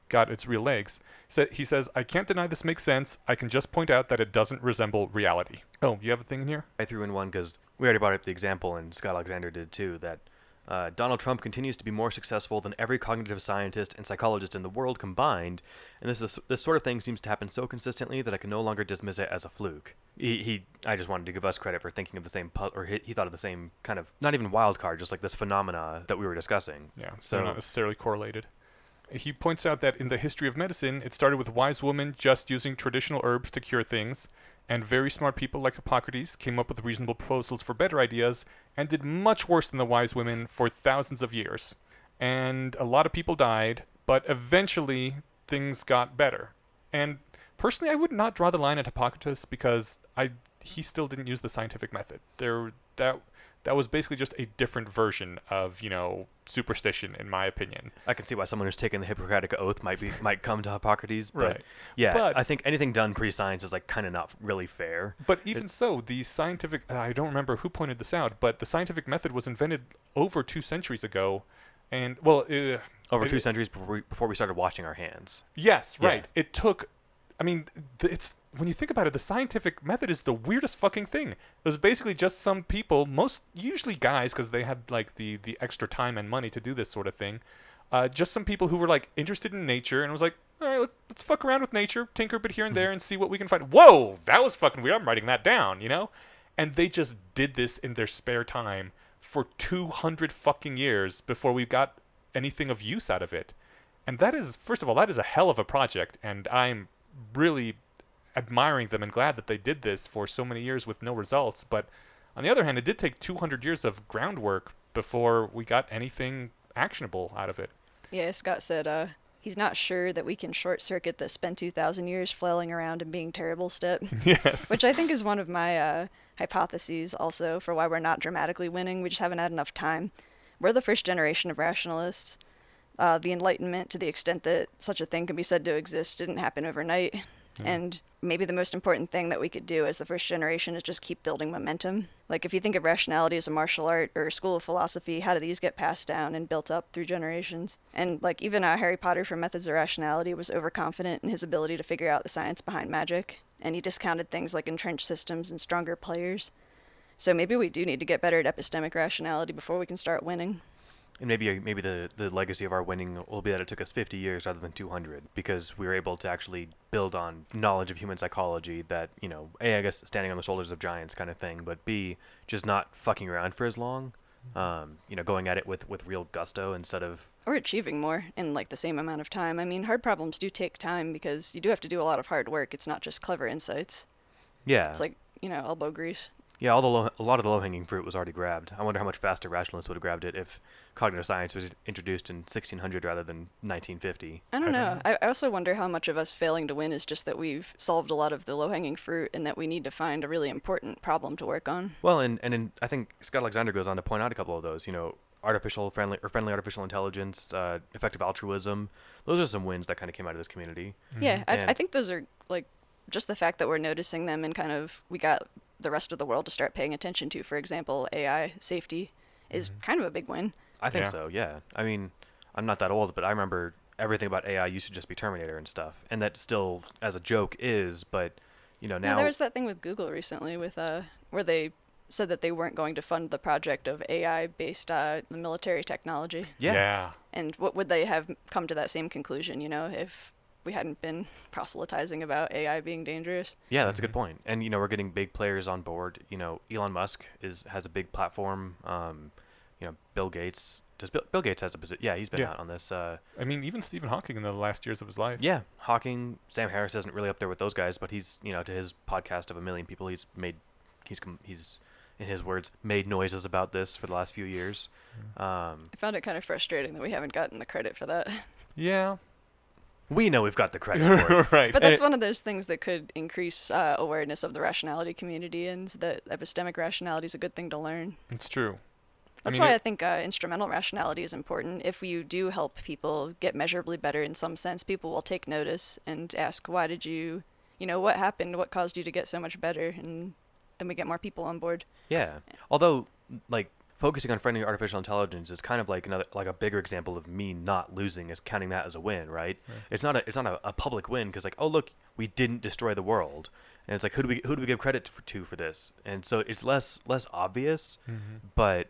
got its real legs. Sa- he says, I can't deny this makes sense. I can just point out that it doesn't resemble reality. Oh, you have a thing in here? I threw in one because we already brought up the example and Scott Alexander did too that uh, Donald Trump continues to be more successful than every cognitive scientist and psychologist in the world combined, and this is, this sort of thing seems to happen so consistently that I can no longer dismiss it as a fluke. He, he I just wanted to give us credit for thinking of the same pu- or he, he thought of the same kind of not even wild card, just like this phenomena that we were discussing. Yeah, so So- they're not necessarily correlated. He points out that in the history of medicine, it started with wise women just using traditional herbs to cure things, and very smart people like Hippocrates came up with reasonable proposals for better ideas and did much worse than the wise women for thousands of years. And a lot of people died, but eventually things got better. And personally, I would not draw the line at Hippocrates because I he still didn't use the scientific method. There that that was basically just a different version of you know superstition, in my opinion. I can see why someone who's taken the Hippocratic oath might be might come to Hippocrates, but Right. yeah, But- I think anything done pre-science is like kind of not really fair. But even so, the scientific I don't remember who pointed this out, but the scientific method was invented over two centuries ago, and well, uh, Over it- two centuries before we, before we started washing our hands. Yes, Yeah. right. It took. I mean, th- it's when you think about it, the scientific method is the weirdest fucking thing. It was basically just some people, most usually guys, because they had like the the extra time and money to do this sort of thing. Uh, just some people who were like interested in nature and was like, all right, let's let's fuck around with nature, tinker a bit here and there, and see what we can find. Whoa, that was fucking weird. I'm writing that down, you know. And they just did this in their spare time for 200 fucking years before we got anything of use out of it. And that is, first of all, that is a hell of a project, and I'm really admiring them and glad that they did this for so many years with no results. But on the other hand, it did take 200 years of groundwork before we got anything actionable out of it. Yeah, Scott said uh, he's not sure that we can short circuit the spend 2,000 years flailing around and being terrible step, yes. which I think is one of my uh, hypotheses also for why we're not dramatically winning. We just haven't had enough time. We're the first generation of rationalists. Uh, the Enlightenment, to the extent that such a thing can be said to exist, didn't happen overnight. And maybe the most important thing that we could do as the first generation is just keep building momentum. Like, if you think of rationality as a martial art or a school of philosophy, how do these get passed down and built up through generations? And, like, even uh, Harry Potter from Methods of Rationality was overconfident in his ability to figure out the science behind magic, and he discounted things like entrenched systems and stronger players. So maybe we do need to get better at epistemic rationality before we can start winning. And maybe maybe the, the legacy of our winning will be that it took us 50 years rather than 200 because we were able to actually build on knowledge of human psychology that, you know, A, I guess standing on the shoulders of giants kind of thing, but B, just not fucking around for as long. Um, you know, going at it with, with real gusto instead of or achieving more in like the same amount of time. I mean, hard problems do take time because you do have to do a lot of hard work. It's not just clever insights. yeah. It's like, you know, elbow grease. Yeah, all the low, a lot of the low-hanging fruit was already grabbed. I wonder how much faster rationalists would have grabbed it if cognitive science was introduced in 1600 rather than 1950. I don't know. I, I also wonder how much of us failing to win is just that we've solved a lot of the low hanging fruit and that we need to find a really important problem to work on. Well, and and in, I think Scott Alexander goes on to point out a couple of those. You know, artificial friendly or friendly artificial intelligence, uh, effective altruism. Those are some wins that kind of came out of this community. Yeah, I, I think those are like just the fact that we're noticing them and kind of we got the rest of the world to start paying attention to. For example, AI safety is kind of a big win. I think Yeah. so. Yeah. I mean, I'm not that old, but I remember everything about AI used to just be Terminator and stuff, and that still, as a joke, is. But you know Now, now. there was that thing with Google recently with uh where they said that they weren't going to fund the project of AI based uh military technology. yeah. yeah. And what would they have come to that same conclusion, you know, if we hadn't been proselytizing about AI being dangerous? Yeah, that's a good point. And you know, we're getting big players on board. You know, Elon Musk is has a big platform. Um, you know, Bill Gates does Bill, Bill Gates has a position. Yeah, he's been Yeah. out on this. Uh, I mean, even Stephen Hawking in the last years of his life. yeah, Hawking, Sam Harris isn't really up there with those guys, but he's you know to his podcast of a million people, he's made he's he's in his words made noises about this for the last few years. Um, I found it kind of frustrating that we haven't gotten the credit for that. Yeah. We know we've got the credit for it. right. But And that's it- one of those things that could increase uh, awareness of the rationality community, and that epistemic rationality is a good thing to learn. It's true. That's mean, why it- I think uh, instrumental rationality is important. If you do help people get measurably better in some sense, people will take notice and ask, "Why did you? You know, what happened? What caused you to get so much better?" And then we get more people on board. Yeah. Although, like focusing on friendly artificial intelligence is kind of like another like a bigger example of me not losing is counting that as a win, right? Right. It's not a it's not a, a public win because like oh look we didn't destroy the world, and it's like who do we who do we give credit for, to for this? And so it's less less obvious, Mhm. but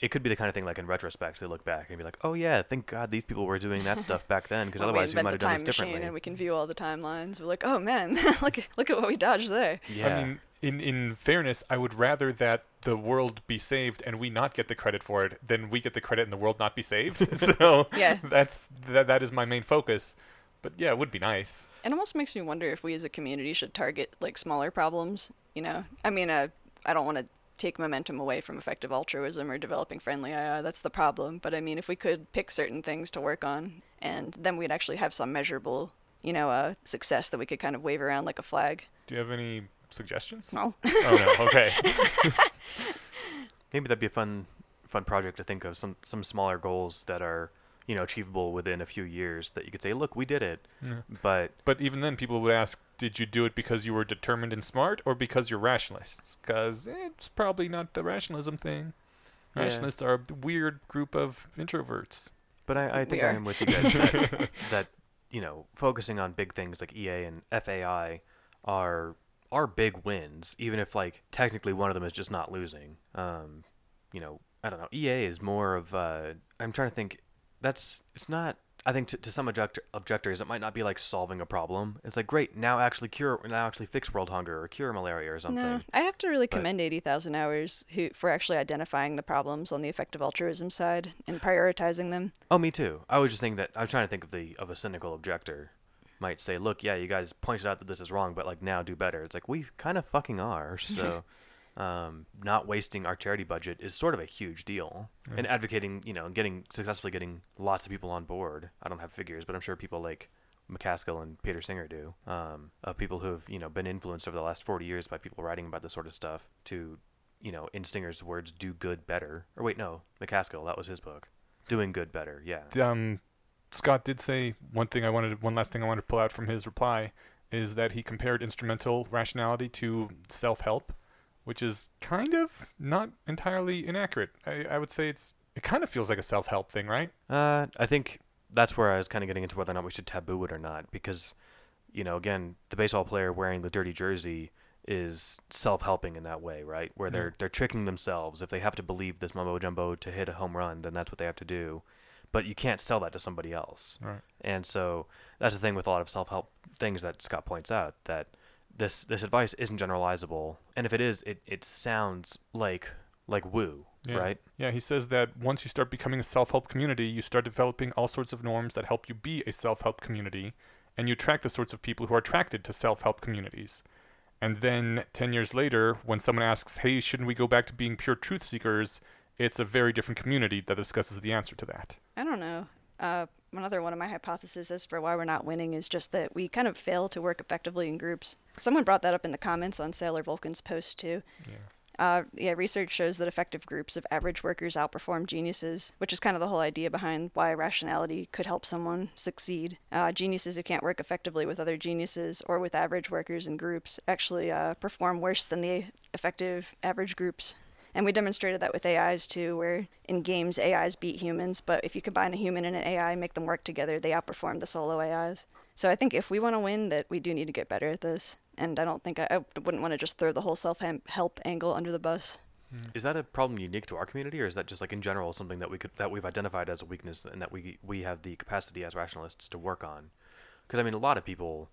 it could be the kind of thing like in retrospect to look back and be like oh yeah thank God these people were doing that stuff back then because otherwise we invent might have done this differently. and we can view all the timelines. We're like, "Oh man, look at look at what we dodged there." yeah. I mean, in in fairness, I would rather that the world be saved and we not get the credit for it than we get the credit and the world not be saved. so Yeah. that's that that is my main focus. But yeah, it would be nice. It almost makes me wonder if we as a community should target like smaller problems. You know, I mean, uh, I don't want to take momentum away from effective altruism or developing friendly AI. That's the problem. But I mean, if we could pick certain things to work on, and then we'd actually have some measurable, you know, uh, success that we could kind of wave around like a flag. Do you have any suggestions? No. oh no. Okay. Maybe that'd be a fun fun project to think of some some smaller goals that are you know achievable within a few years that you could say look we did it Yeah. but But even then, people would ask, did you do it because you were determined and smart, or because you're rationalists? Because it's probably not the rationalism thing. Yeah. Rationalists are a weird group of introverts. But I, I think I am with you guys that, that you know focusing on big things like EA and FAI are are big wins, even if like technically one of them is just not losing. Um, you know, I don't know. EA is more of uh, I'm trying to think. That's it's not. I think to, to some objector, objectors, it might not be like solving a problem. It's like great now actually cure now actually fix world hunger or cure malaria or something. No, I have to really But- commend 80,000 hours who, for actually identifying the problems on the effective altruism side and prioritizing them. Oh, me too. I was just thinking that I was trying to think of the of a cynical objector might say, "Look, yeah, you guys pointed out that this is wrong, but like now do better." It's like we kind of fucking are. So, um, not wasting our charity budget is sort of a huge deal. Yeah. And advocating, you know, and getting successfully getting lots of people on board. I don't have figures, but I'm sure people like MacAskill and Peter Singer do. Um, of people who have you know been influenced over the last 40 years by people writing about this sort of stuff to, you know, in Singer's words, do good better. Or wait, no, MacAskill, that was his book. Doing good better, yeah. Um, Scott did say one thing I wanted, one last thing I wanted to pull out from his reply is that he compared instrumental rationality to self-help, which is kind of not entirely inaccurate. I, I would say it's it kind of feels like a self-help thing, right? Uh, I think that's where I was kind of getting into whether or not we should taboo it or not, because, you know, again, the baseball player wearing the dirty jersey is self-helping in that way, right? Where they're they're tricking themselves. If they have to believe this mumbo jumbo to hit a home run, then that's what they have to do. But you can't sell that to somebody else. Right. And so that's the thing with a lot of self-help things that Scott points out that this this advice isn't generalizable, and if it is, it it sounds like like woo, Yeah. right? Yeah, he says that once you start becoming a self-help community, you start developing all sorts of norms that help you be a self-help community, and you attract the sorts of people who are attracted to self-help communities. And then 10 years later, when someone asks, "Hey, shouldn't we go back to being pure truth seekers?" it's a very different community that discusses the answer to that. I don't know. Uh, another one of my hypotheses as for why we're not winning is just that we kind of fail to work effectively in groups. Someone brought that up in the comments on Sailor Vulcan's post too. Yeah. Uh, yeah, research shows that effective groups of average workers outperform geniuses, which is kind of the whole idea behind why rationality could help someone succeed. Uh, geniuses who can't work effectively with other geniuses or with average workers in groups actually uh, perform worse than the effective average groups. And we demonstrated that with AIs too, where in games AIs beat humans, but if you combine a human and an AI, make them work together, they outperform the solo AIs. So I think if we want to win, that we do need to get better at this. And I don't think I, I wouldn't want to just throw the whole self-help angle under the bus. Hmm. Is that a problem unique to our community, or is that just like in general something that we could that we've identified as a weakness and that we we have the capacity as rationalists to work on? Because I mean, a lot of people,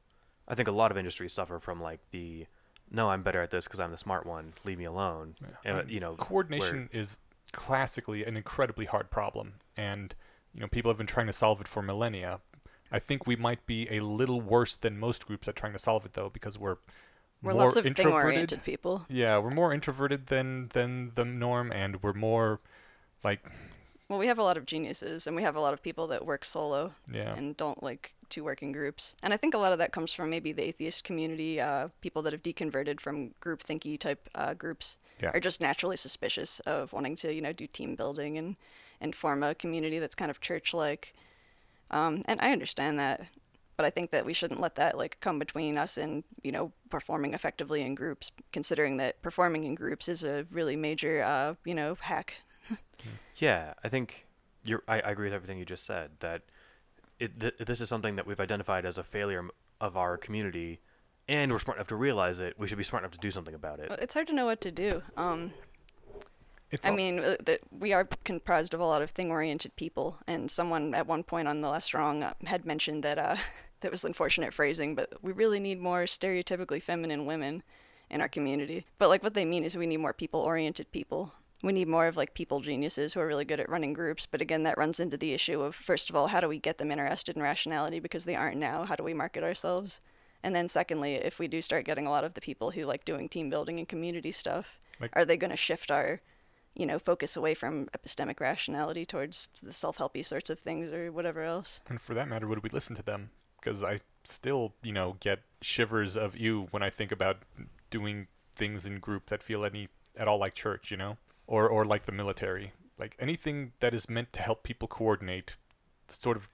I think a lot of industries suffer from like the, no, I'm better at this because I'm the smart one. Leave me alone. Yeah. Uh, you know, coordination is classically an incredibly hard problem and you know people have been trying to solve it for millennia i think we might be a little worse than most groups at trying to solve it though because we're We're more lots of introverted thing-oriented people. yeah we're more introverted than than the norm and we're more like Well, we have a lot of geniuses, and we have a lot of people that work solo yeah and don't like to work in groups. And I think a lot of that comes from maybe the atheist community, uh, people that have deconverted from group thinky type uh, groups Yeah. are just naturally suspicious of wanting to, you know, do team building and and form a community that's kind of church-like. Um, and I understand that, but I think that we shouldn't let that like come between us and you know performing effectively in groups, considering that performing in groups is a really major, uh, you know, hack. Yeah, I think you're. I, I agree with everything you just said. That it th- this is something that we've identified as a failure of our community, and we're smart enough to realize it. We should be smart enough to do something about it. It's hard to know what to do. Um, it's I all- mean, uh, that we are comprised of a lot of thing-oriented people, and someone at one point on the less wrong uh, had mentioned that uh, that was unfortunate phrasing, but we really need more stereotypically feminine women in our community. But like what they mean is we need more people-oriented people. We need more of like people geniuses who are really good at running groups. But again, that runs into the issue of first of all, how do we get them interested in rationality because they aren't now? How do we market ourselves? And then secondly, if we do start getting a lot of the people who like doing team building and community stuff, Like- are they going to shift our you know, focus away from epistemic rationality towards the self-helpy sorts of things or whatever else. and for that matter would we listen to them because i still you know get shivers of you when i think about doing things in group that feel any at all like church you know or or like the military like anything that is meant to help people coordinate sort of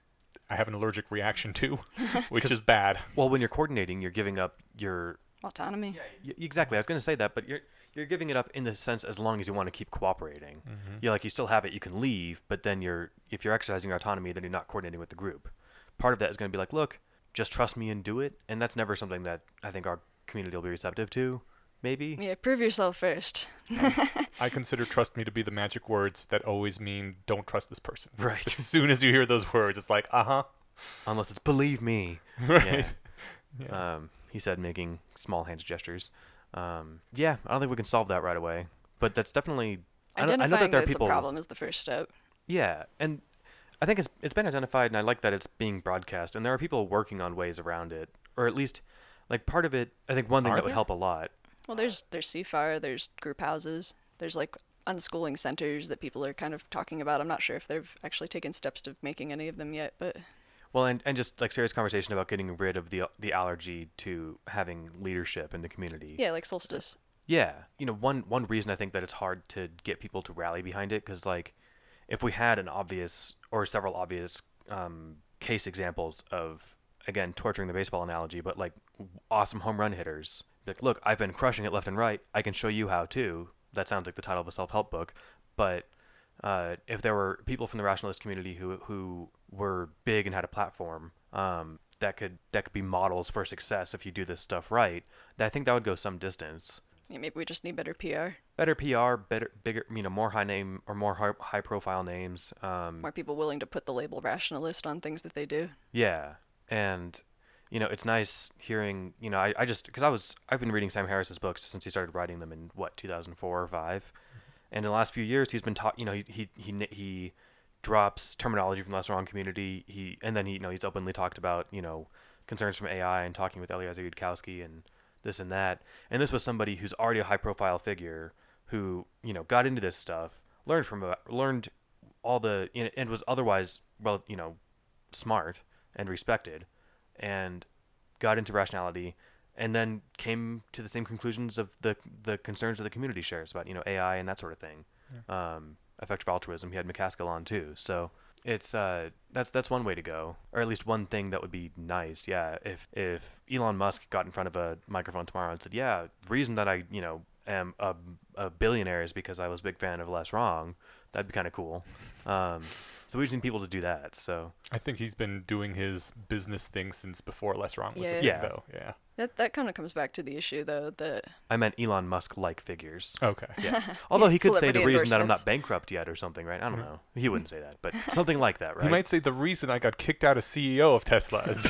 i have an allergic reaction to which is bad Well, when you're coordinating, you're giving up your Autonomy. Y- exactly. I was going to say that, but you're you're giving it up in the sense as long as you want to keep cooperating. Mm-hmm. You like you still have it. You can leave, but then you're if you're exercising your autonomy, then you're not coordinating with the group. Part of that is going to be like, look, just trust me and do it, and that's never something that I think our community will be receptive to. Maybe. Yeah, prove yourself first. i consider trust me to be the magic words that always mean don't trust this person Right. as soon as you hear those words it's like uh-huh Unless it's believe me. right Yeah. Um, he said, making small hand gestures. Um, yeah, I don't think we can solve that right away, but that's definitely. I know, I know Identifying that there are it's people. a problem is the first step. Yeah, and I think it's it's been identified, and I like that it's being broadcast, and there are people working on ways around it, or at least, like part of it. I think one thing Are that would there? help a lot. Well, there's there's CFAR, there's group houses, there's like unschooling centers that people are kind of talking about. I'm not sure if they've actually taken steps to making any of them yet, but Well, and, and just like serious conversation about getting rid of the the allergy to having leadership in the community. yeah, like Solstice. Yeah, you know, one one reason I think that it's hard to get people to rally behind it because like, if we had an obvious or several obvious um, case examples of again torturing the baseball analogy, but like awesome home run hitters. Like, look, I've been crushing it left and right. I can show you how too. That sounds like the title of a self-help book, but uh, if there were people from the rationalist community who who were big and had a platform, um, that could that could be models for success if you do this stuff right. I think that would go some distance. Yeah, maybe we just need better PR. Better PR, better, bigger, you know, more high name or more high, high profile names. Um, More people willing to put the label rationalist on things that they do. Yeah, and you know, it's nice hearing. You know, I, I just because I was I've been reading Sam Harris's books since he started writing them in what 2004 or 5 and in the last few years he's been taught. You know, he he he he drops terminology from the less wrong community. He and then he you know he's openly talked about you know concerns from AI and talking with Eliezer Yudkowsky and this and that. And this was somebody who's already a high profile figure who you know got into this stuff, learned from a- learned all the and was otherwise well you know smart and respected and got into rationality and then came to the same conclusions of the the concerns that the community shares about you know AI and that sort of thing. Um, effective altruism. He had MacAskill on too, so it's uh that's that's one way to go, or at least one thing that would be nice. Yeah, if if Elon Musk got in front of a microphone tomorrow and said, "Yeah, the reason that I you know am a, a billionaire is because I was a big fan of Less Wrong," that'd be kind of cool. Um, so we just need people to do that. So I think he's been doing his business thing since before Less Wrong was a thing, Yeah. though. Yeah. That that kind of comes back to the issue though that I meant Elon Musk like figures. Okay. Yeah. Although he could say the reason that I'm not bankrupt yet or something, right? I don't know. He wouldn't say that, but something like that, right? He might say the reason I got kicked out as CEO of Tesla is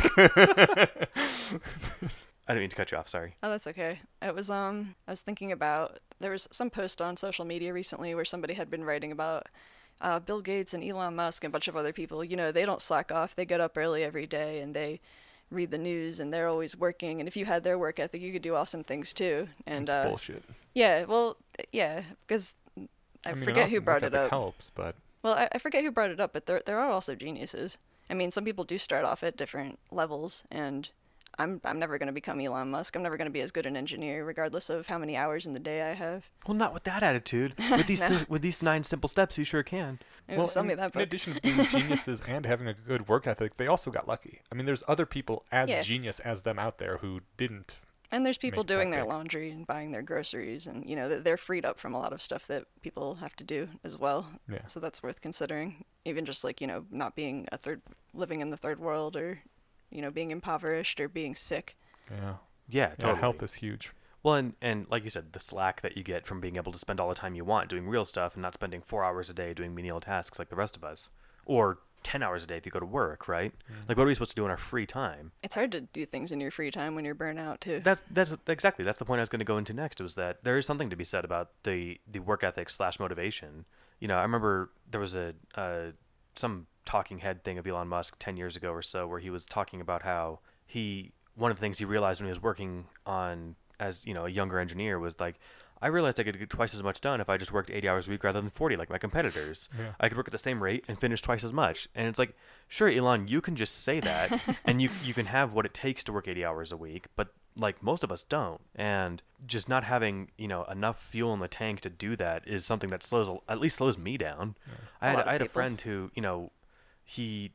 I didn't mean to cut you off. Sorry. Oh, that's okay. It was um I was thinking about there was some post on social media recently where somebody had been writing about uh, Bill Gates and Elon Musk and a bunch of other people. You know, they don't slack off. They get up early every day and they read the news and they're always working. And if you had their work ethic, you could do awesome things too. And It's uh, bullshit. yeah, well, yeah, because I, mean, an forget who brought work it up. Helps, but Well, I, I forget who brought it up, but there there are also geniuses. I mean, some people do start off at different levels, and I'm I'm never going to become Elon Musk. I'm never going to be as good an engineer, regardless of how many hours in the day I have. Well, not with that attitude. With these No. si- with these nine simple steps, you sure can. Ooh, well, sell in, me that in addition to being geniuses and having a good work ethic, they also got lucky. I mean, there's other people as Yeah. genius as them out there who didn't. And there's people make doing their big. laundry and buying their groceries, and you know they're freed up from a lot of stuff that people have to do as well. Yeah. So that's worth considering. Even just like you know not being a third, living in the third world, or you know being impoverished or being sick. Yeah. Yeah, Yeah. totally. Health is huge. Well, and, and like you said, the slack that you get from being able to spend all the time you want doing real stuff and not spending four hours a day doing menial tasks like the rest of us, or ten hours a day if you go to work, right? Like, what are we supposed to do in our free time? It's hard to do things in your free time when you're burnt out too. That's that's exactly that's the point I was going to go into next. Was that there is something to be said about the the work ethic slash motivation. You know, I remember there was a uh, some talking head thing of Elon Musk ten years ago or so, where he was talking about how he one of the things he realized when he was working on as you know a younger engineer was like. I realized I could get twice as much done if I just worked 80 hours a week rather than 40 like my competitors. Yeah. I could work at the same rate and finish twice as much. And it's like, sure, Elon, you can just say that and you you can have what it takes to work 80 hours a week, but like most of us don't. And just not having, you know, enough fuel in the tank to do that is something that slows at least slows me down. I A had lot of I had a friend who, you know, he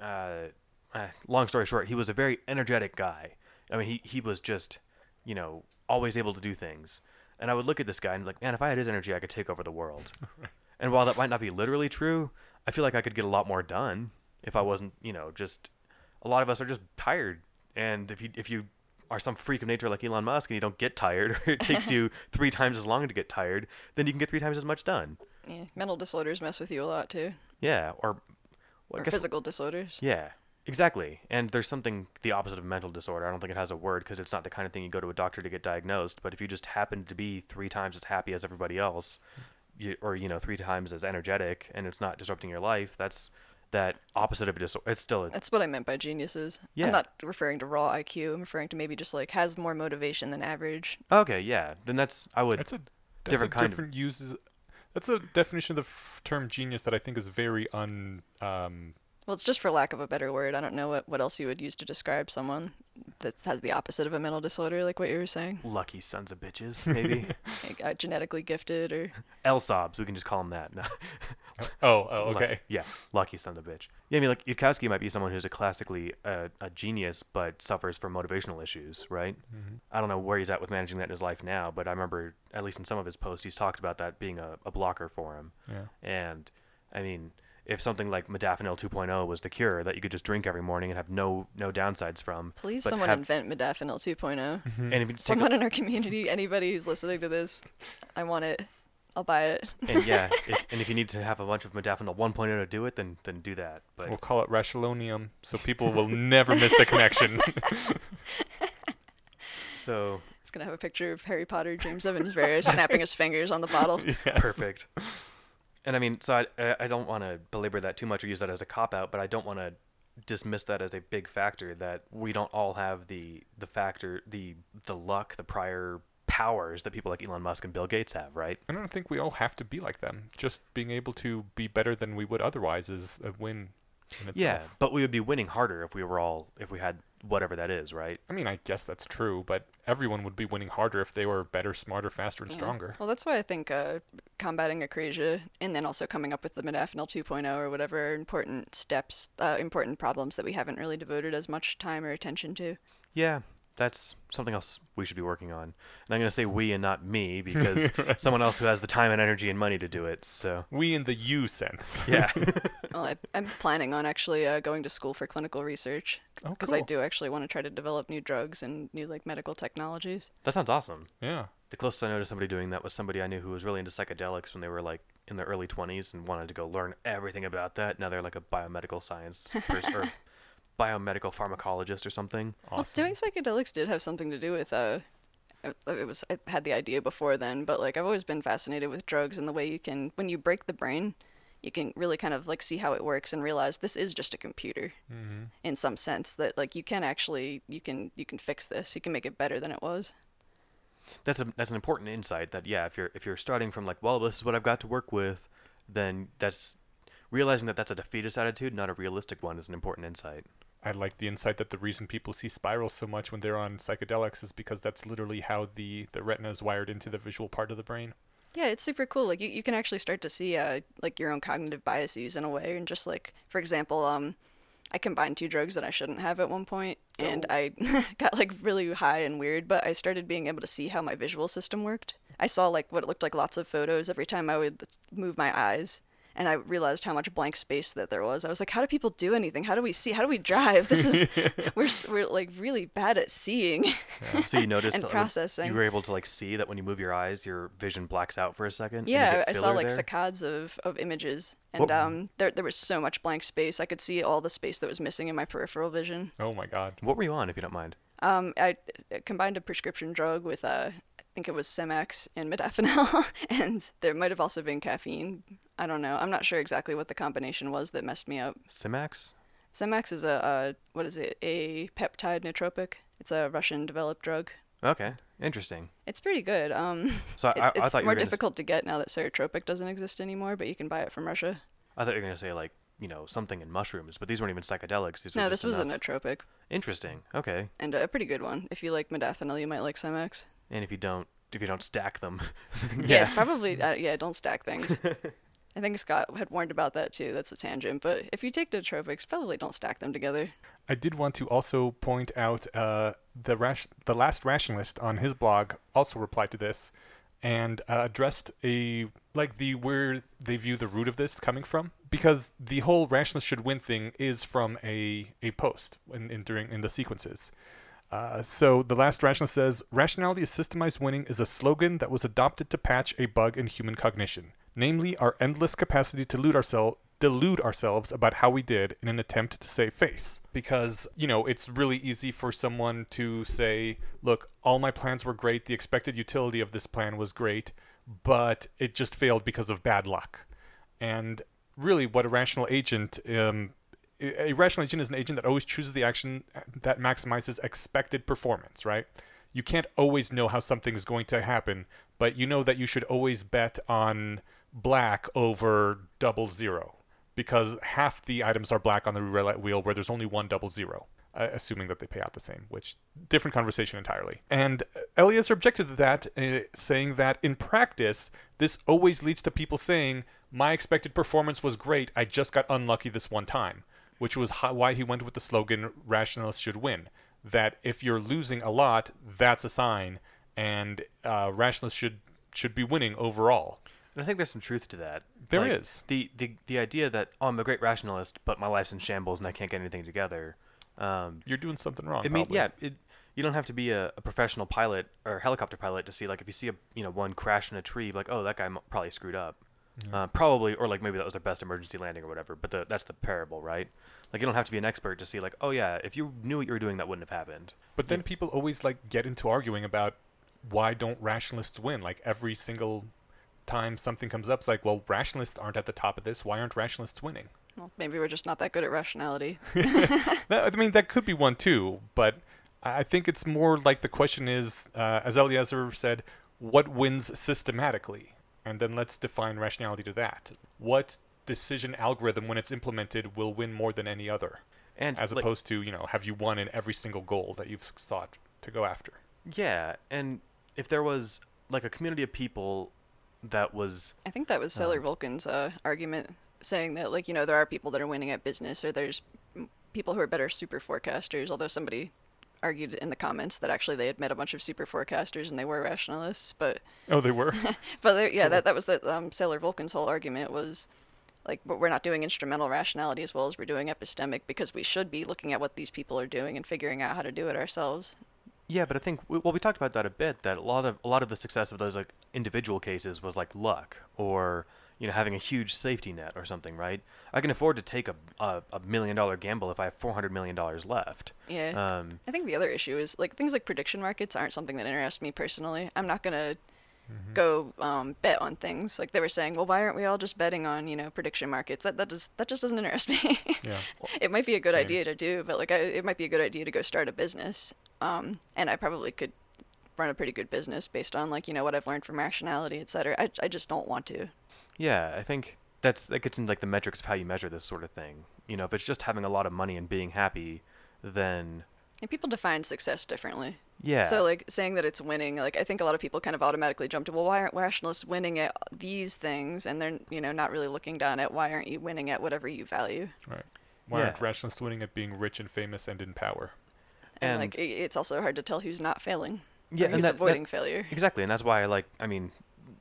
uh, uh long story short, he was a very energetic guy. I mean, he he was just, you know, always able to do things. And I would look at this guy and be like, man, if I had his energy, I could take over the world. and while that might not be literally true, I feel like I could get a lot more done if I wasn't, you know, just a lot of us are just tired. And if you if you are some freak of nature like Elon Musk and you don't get tired or it takes you three times as long to get tired, then you can get three times as much done. Yeah, mental disorders mess with you a lot too, Yeah, or well, or guess- physical disorders. Yeah, exactly. And there's something the opposite of mental disorder. I don't think it has a word because it's not the kind of thing you go to a doctor to get diagnosed. But if you just happen to be three times as happy as everybody else, you, or you know three times as energetic, and it's not disrupting your life, that's that opposite of a disorder. It's still a, That's what I meant by geniuses. Yeah. I'm not referring to raw IQ. I'm referring to maybe just like has more motivation than average. okay. Yeah, then that's I would That's a that's different a kind of- different uses. That's a definition of the f- term genius that I think is very un. Um, Well, it's just for lack of a better word. I don't know what, what else you would use to describe someone that has the opposite of a mental disorder, like what you were saying. lucky sons of bitches maybe Like, uh, genetically gifted or L sobs. We can just call them that. No. Oh, oh, Luck- okay. yeah, lucky son of a bitch. Yeah, I mean, like Yudkowsky might be someone who's a classically uh, a genius, but suffers from motivational issues, right? Mhm. I don't know where he's at with managing that in his life now, but I remember at least in some of his posts, he's talked about that being a, a blocker for him. Yeah. And I mean, if something like modafinil 2.0 was the cure that you could just drink every morning and have no no downsides from, Please, but someone have- invent modafinil 2.0. Mm-hmm. and if you take a- Someone in our community, anybody who's listening to this, I want it. I'll buy it. and yeah, if, and if you need to have a bunch of modafinil 1.0 to do it, then then do that. But We'll call it Rashulonium, so people will never miss the connection. so It's gonna have a picture of Harry Potter, James Evans Verres snapping his fingers on the bottle. Yes. perfect. And I mean, so I I- don't want to belabor that too much or use that as a cop out, but I don't want to dismiss that as a big factor that we don't all have the the factor the the luck the prior powers that people like Elon Musk and Bill Gates have, right? I don't think we all have to be like them. Just being able to be better than we would otherwise is a win in itself. Yeah, but we would be winning harder if we were all if we had whatever that is, right? I mean, I guess that's true, but everyone would be winning harder if they were better, smarter, faster, and Yeah. stronger. Well, that's why I think uh, combating akrasia and then also coming up with the modafinil 2.0 or whatever are important steps, uh, important problems that we haven't really devoted as much time or attention to. Yeah, that's something else we should be working on. And I'm going to say we and not me because someone else who has the time and energy and money to do it. So, We in the you sense. yeah. Well, I, I'm planning on actually uh, going to school for clinical research Oh, because cool. I do actually want to try to develop new drugs and new like medical technologies. that sounds awesome. Yeah. The closest I know to somebody doing that was somebody I knew who was really into psychedelics when they were like in their early 20s and wanted to go learn everything about that. Now they're like a biomedical science person or biomedical pharmacologist or something. Well, Awesome. doing psychedelics did have something to do with uh, it it was I had the idea before then, but like I've always been fascinated with drugs and the way you can when you break the brain, you can really kind of like see how it works and realize this is just a computer hmm in some sense that like you can actually you can you can fix this, you can make it better than it was. That's a that's an important insight that yeah, if you're if you're starting from like, well, this is what I've got to work with, then that's realizing that that's a defeatist attitude, not a realistic one is an important insight. I like the insight that the reason people see spirals so much when they're on psychedelics is because that's literally how the, the retina is wired into the visual part of the brain. Yeah, it's super cool. Like you, you can actually start to see uh like your own cognitive biases in a way, and just like for example, um, I combined two drugs that I shouldn't have at one point, and I got like really high and weird. But I started being able to see how my visual system worked. I saw like what it looked like lots of photos every time I would move my eyes. And I realized how much blank space that there was. I was like, "How do people do anything? How do we see? How do we drive? This is we're we're like really bad at seeing." So you noticed And that processing. you were able to like see that when you move your eyes, your vision blacks out for a second. Yeah, I saw like there? saccades of, of images, and What- um, there there was so much blank space. I could see all the space that was missing in my peripheral vision. Oh my god. What were you on, if you don't mind? Um, I uh, combined a prescription drug with uh, I think it was Semax and modafinil, and there might have also been caffeine. I don't know. I'm not sure exactly what the combination was that messed me up. Simax? Semax is a uh, what is it? A peptide nootropic. It's a Russian developed drug. Okay, interesting. It's pretty good. Um, So I, it's, I, I it's more gonna, s- difficult to get now that Ceretropic doesn't exist anymore, but you can buy it from Russia. I thought you were gonna say like you know something in mushrooms, but these weren't even psychedelics. These No, this was a nootropic. Interesting. Okay, and a pretty good one. If you like modafinil, you might like Semax. And if you don't, if you don't stack them, Yeah, probably. Uh, yeah, don't stack things. I think Scott had warned about that too. That's a tangent. But if you take nootropics, probably don't stack them together. I did want to also point out uh, the rash- the last rationalist on his blog also replied to this and uh, addressed a like the where they view the root of this coming from because the whole rationalist should win thing is from a a post in, in during in the sequences. Uh, so the last rationalist says rationality is systemized winning is a slogan that was adopted to patch a bug in human cognition, namely our endless capacity to delude ourselves delude ourselves about how we did in an attempt to save face. Because, you know, it's really easy for someone to say, look, all my plans were great, the expected utility of this plan was great, but it just failed because of bad luck. And really, what a rational agent, um, a rational agent is an agent that always chooses the action that maximizes expected performance, right? You can't always know how something is going to happen, but you know that you should always bet on black over double zero because half the items are black on the roulette wheel where there's only one double zero, uh, assuming that they pay out the same, which different conversation entirely. And Eliezer objected to that, uh, saying that in practice, this always leads to people saying, my expected performance was great. I just got unlucky this one time, which was ho- why he went with the slogan "Rationalists should win." That if you're losing a lot, that's a sign, and uh, rationalists should should be winning overall. And I think there's some truth to that. There There is. the, the the idea that oh, I'm a great rationalist, but my life's in shambles and I can't get anything together. Um, You're doing something wrong. I mean, probably. yeah, it, you don't have to be a, a professional pilot or helicopter pilot to see like if you see a you know one crash in a tree, like oh that guy m- probably screwed up, uh, probably or like maybe that was their best emergency landing or whatever. But the, that's the parable, right? Like you don't have to be an expert to see like oh yeah, if you knew what you were doing, that wouldn't have happened. But then people always like get into arguing about why don't rationalists win? Like every single time something comes up, it's like, well, rationalists aren't at the top of this. Why aren't rationalists winning? Well, maybe we're just not that good at rationality. That, I mean, that could be one too, but I I think it's more like the question is, uh, as Eliezer said, what wins systematically? And then let's define rationality to that. What decision algorithm, when it's implemented, will win more than any other? And As like, opposed to, you know, have you won in every single goal that you've sought to go after? yeah, and if there was like a community of people that was I think that was Sailor Vulcan's uh, argument, saying that like you know there are people that are winning at business, or there's people who are better super forecasters. Although somebody argued in the comments that actually they had met a bunch of super forecasters and they were rationalists, but Oh, they were? but yeah, that that was the um, Sailor Vulcan's whole argument was like but we're not doing instrumental rationality as well as we're doing epistemic because we should be looking at what these people are doing and figuring out how to do it ourselves. Yeah, but I think well, we talked about that a bit. That a lot of a lot of the success of those like individual cases was like luck, or you know having a huge safety net or something, right? I can afford to take a a, a million dollar gamble if I have four hundred million dollars left. Yeah. Um, I think the other issue is like things like prediction markets aren't something that interests me personally. I'm not gonna go um, bet on things like they were saying. Well, why aren't we all just betting on you know prediction markets? That that does that just doesn't interest me. yeah. it might be a good Same. idea to do, but like I, it might be a good idea to go start a business. Um, and I probably could run a pretty good business based on like you know what I've learned from rationality, et cetera. I I just don't want to. Yeah, I think that's that gets into like the metrics of how you measure this sort of thing. You know, if it's just having a lot of money and being happy, then And people define success differently. yeah. So like saying that it's winning, like I think a lot of people kind of automatically jump to, well, why aren't rationalists winning at these things? And they're you know not really looking down at why aren't you winning at whatever you value? Right. Why Yeah. aren't rationalists winning at being rich and famous and in power? And, like And- i it's also hard to tell who's not failing. yeah, or and who's that- that- avoiding failure. Exactly, and that's why I like. I mean,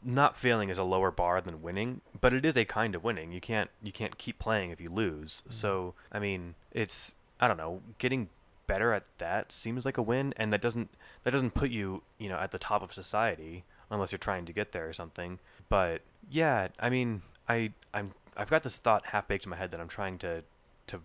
not failing is a lower bar than winning, but it is a kind of winning. You can't you can't keep playing if you lose. Mm-hmm. So I mean, it's I don't know, getting better at that seems like a win, and that doesn't that doesn't put you you know at the top of society unless you're trying to get there or something. But yeah, I mean, I I'm I've got this thought half baked in my head that I'm trying to to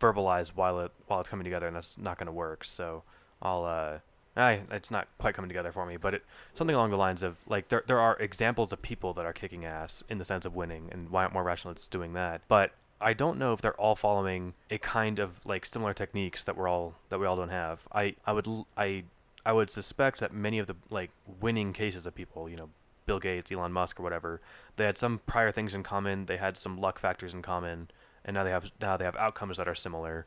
verbalize while it while it's coming together, and that's not going to work. So I'll uh. I, it's not quite coming together for me, but it something along the lines of like there there are examples of people that are kicking ass in the sense of winning, and why aren't more rationalists doing that? But I don't know if they're all following a kind of like similar techniques that we're all that we all don't have. I I would I I would suspect that many of the like winning cases of people, you know, Bill Gates, Elon Musk, or whatever, they had some prior things in common. They had some luck factors in common, and now they have now they have outcomes that are similar.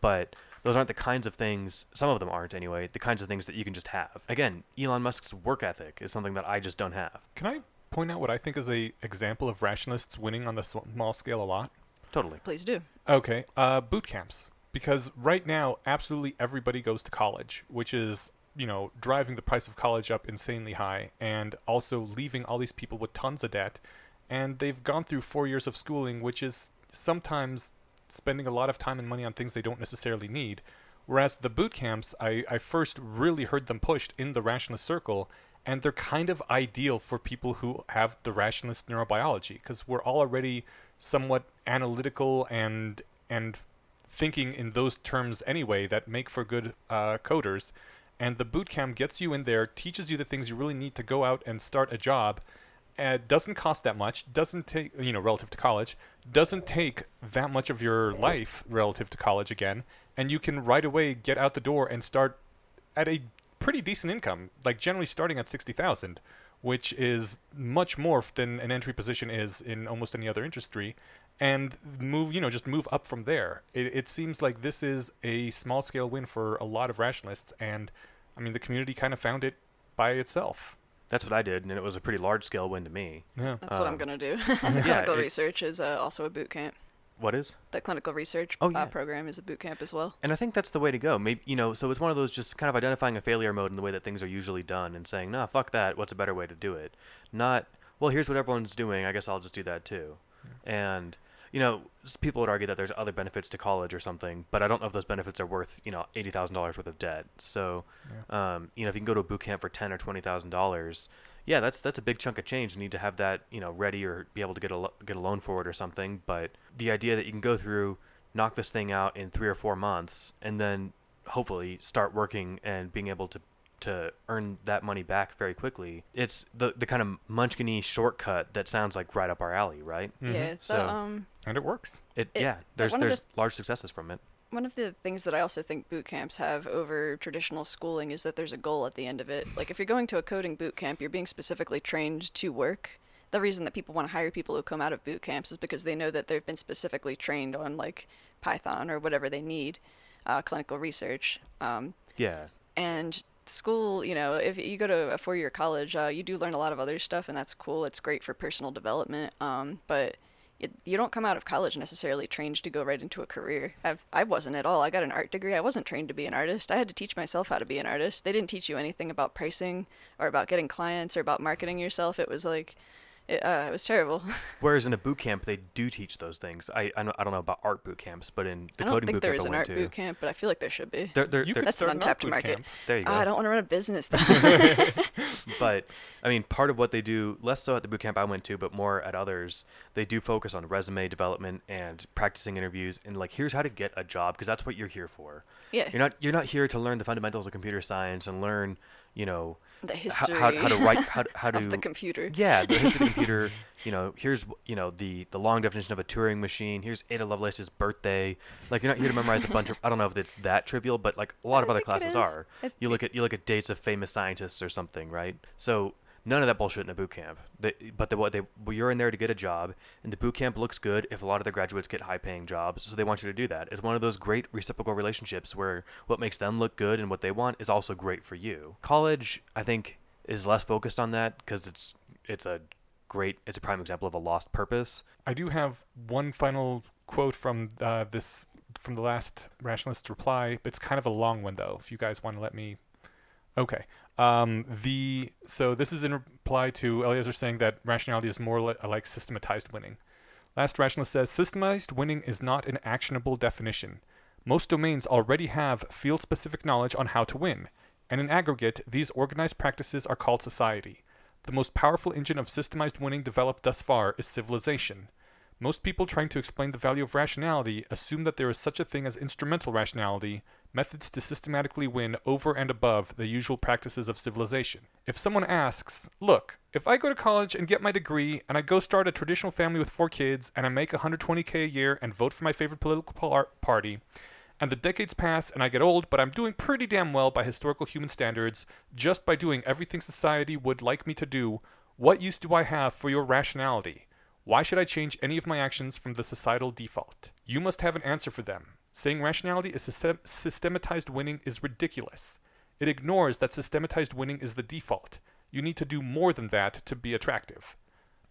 But those aren't the kinds of things. Some of them aren't anyway. The kinds of things that you can just have. Again, Elon Musk's work ethic is something that I just don't have. Can I point out what I think is a example of rationalists winning on the small scale a lot? Totally. Please do. Okay, uh, boot camps. Because right now, absolutely everybody goes to college, which is, you know, driving the price of college up insanely high and also leaving all these people with tons of debt. And they've gone through four years of schooling, which is sometimes spending a lot of time and money on things they don't necessarily need. Whereas the boot camps, I, I first really heard them pushed in the rationalist circle, and they're kind of ideal for people who have the rationalist neurobiology, because we're all already somewhat analytical and and thinking in those terms anyway that make for good uh, coders. And the boot camp gets you in there, teaches you the things you really need to go out and start a job. Uh, doesn't cost that much. Doesn't take you know relative to college. Doesn't take that much of your life relative to college again, and you can right away get out the door and start at a pretty decent income. Like generally starting at sixty thousand, which is much more than an entry position is in almost any other industry and move you know just move up from there it, it seems like this is a small scale win for a lot of rationalists and i mean the community kind of found it by itself That's what I did, and it was a pretty large scale win to me. Yeah. That's what I'm Um, gonna do. yeah, clinical it- research is uh, also a boot camp. What is? The clinical research Oh, uh, program is a boot camp as well. And I think that's the way to go. Maybe you know, so it's one of those just kind of identifying a failure mode in the way that things are usually done, and saying, "Nah, fuck that. What's a better way to do it?" Not, well, here's what everyone's doing. I guess I'll just do that too. And you know, people would argue that there's other benefits to college or something, but I don't know if those benefits are worth you know eighty thousand dollars worth of debt. So, um, you know, if you can go to a boot camp for ten or twenty thousand dollars, yeah, that's that's a big chunk of change. You need to have that you know ready or be able to get a lo- get a loan for it or something. But the idea that you can go through, knock this thing out in three or four months, and then hopefully start working and being able to to earn that money back very quickly. It's the the kind of munchkiny shortcut that sounds like right up our alley, right? Mhm. Yeah. So, So- um, And it works. It, It- yeah, there's one of the- there's large successes from it. one of the things that I also think boot camps have over traditional schooling is that there's a goal at the end of it. Like if you're going to a coding boot camp, you're being specifically trained to work. The reason that people want to hire people who come out of boot camps is because they know that they've been specifically trained on like Python or whatever they need, uh, clinical research. Um, Yeah, and school, you know, if you go to a four-year college, uh, you do learn a lot of other stuff, and that's cool. It's great for personal development. Um, but it, you don't come out of college necessarily trained to go right into a career. I've, I wasn't at all. I got an art degree. I wasn't trained to be an artist. I had to teach myself how to be an artist. They didn't teach you anything about pricing or about getting clients or about marketing yourself. It was like, it, uh, it was terrible. Whereas in a boot camp, they do teach those things. I I don't, I don't know about art boot camps, but in the I don't coding think boot there camp is I an went art to, boot camp, but I feel like there should be. There, there, You there- could That's an start an art untapped boot market. camp. there you go. Ah, I don't want to run a business though. but I mean, part of what they do, less so at the boot camp I went to, but more at others, they do focus on resume development and practicing interviews and like, here's how to get a job because that's what you're here for. yeah. You're not you're not here to learn the fundamentals of computer science and learn, you know, the history how, how to write how to, how to of the computer. yeah, the history of the computer. You know, here's you know the the long definition of a Turing machine. Here's Ada Lovelace's birthday. Like you're not here to memorize a bunch of. I don't know if it's that trivial, but like a lot I of other classes are. You look at you look at dates of famous scientists or something, right? So none of that bullshit in a boot camp. They, but what they you're in there to get a job, and the boot camp looks good if a lot of the graduates get high paying jobs. So they want you to do that. It's one of those great reciprocal relationships where what makes them look good and what they want is also great for you. College, I think, is less focused on that because it's it's a great it's a prime example of a lost purpose. I do have one final quote from uh, this from the last rationalist reply. It's kind of a long one though. If you guys want to let me, okay. Um, the so this is in reply to Eliezer saying that rationality is more li- like systematized winning. Last rationalist says systemized winning is not an actionable definition. Most domains already have field-specific knowledge on how to win, and in aggregate, these organized practices are called society. The most powerful engine of systemized winning developed thus far is civilization. Most people trying to explain the value of rationality assume that there is such a thing as instrumental rationality, methods to systematically win over and above the usual practices of civilization. If someone asks, Look, if I go to college and get my degree, and I go start a traditional family with four kids, and I make 120k a year and vote for my favorite political party, and the decades pass and I get old, but I'm doing pretty damn well by historical human standards, just by doing everything society would like me to do, what use do I have for your rationality? Why should I change any of my actions from the societal default? You must have an answer for them. Saying rationality is system- systematized winning is ridiculous. It ignores that systematized winning is the default. You need to do more than that to be attractive.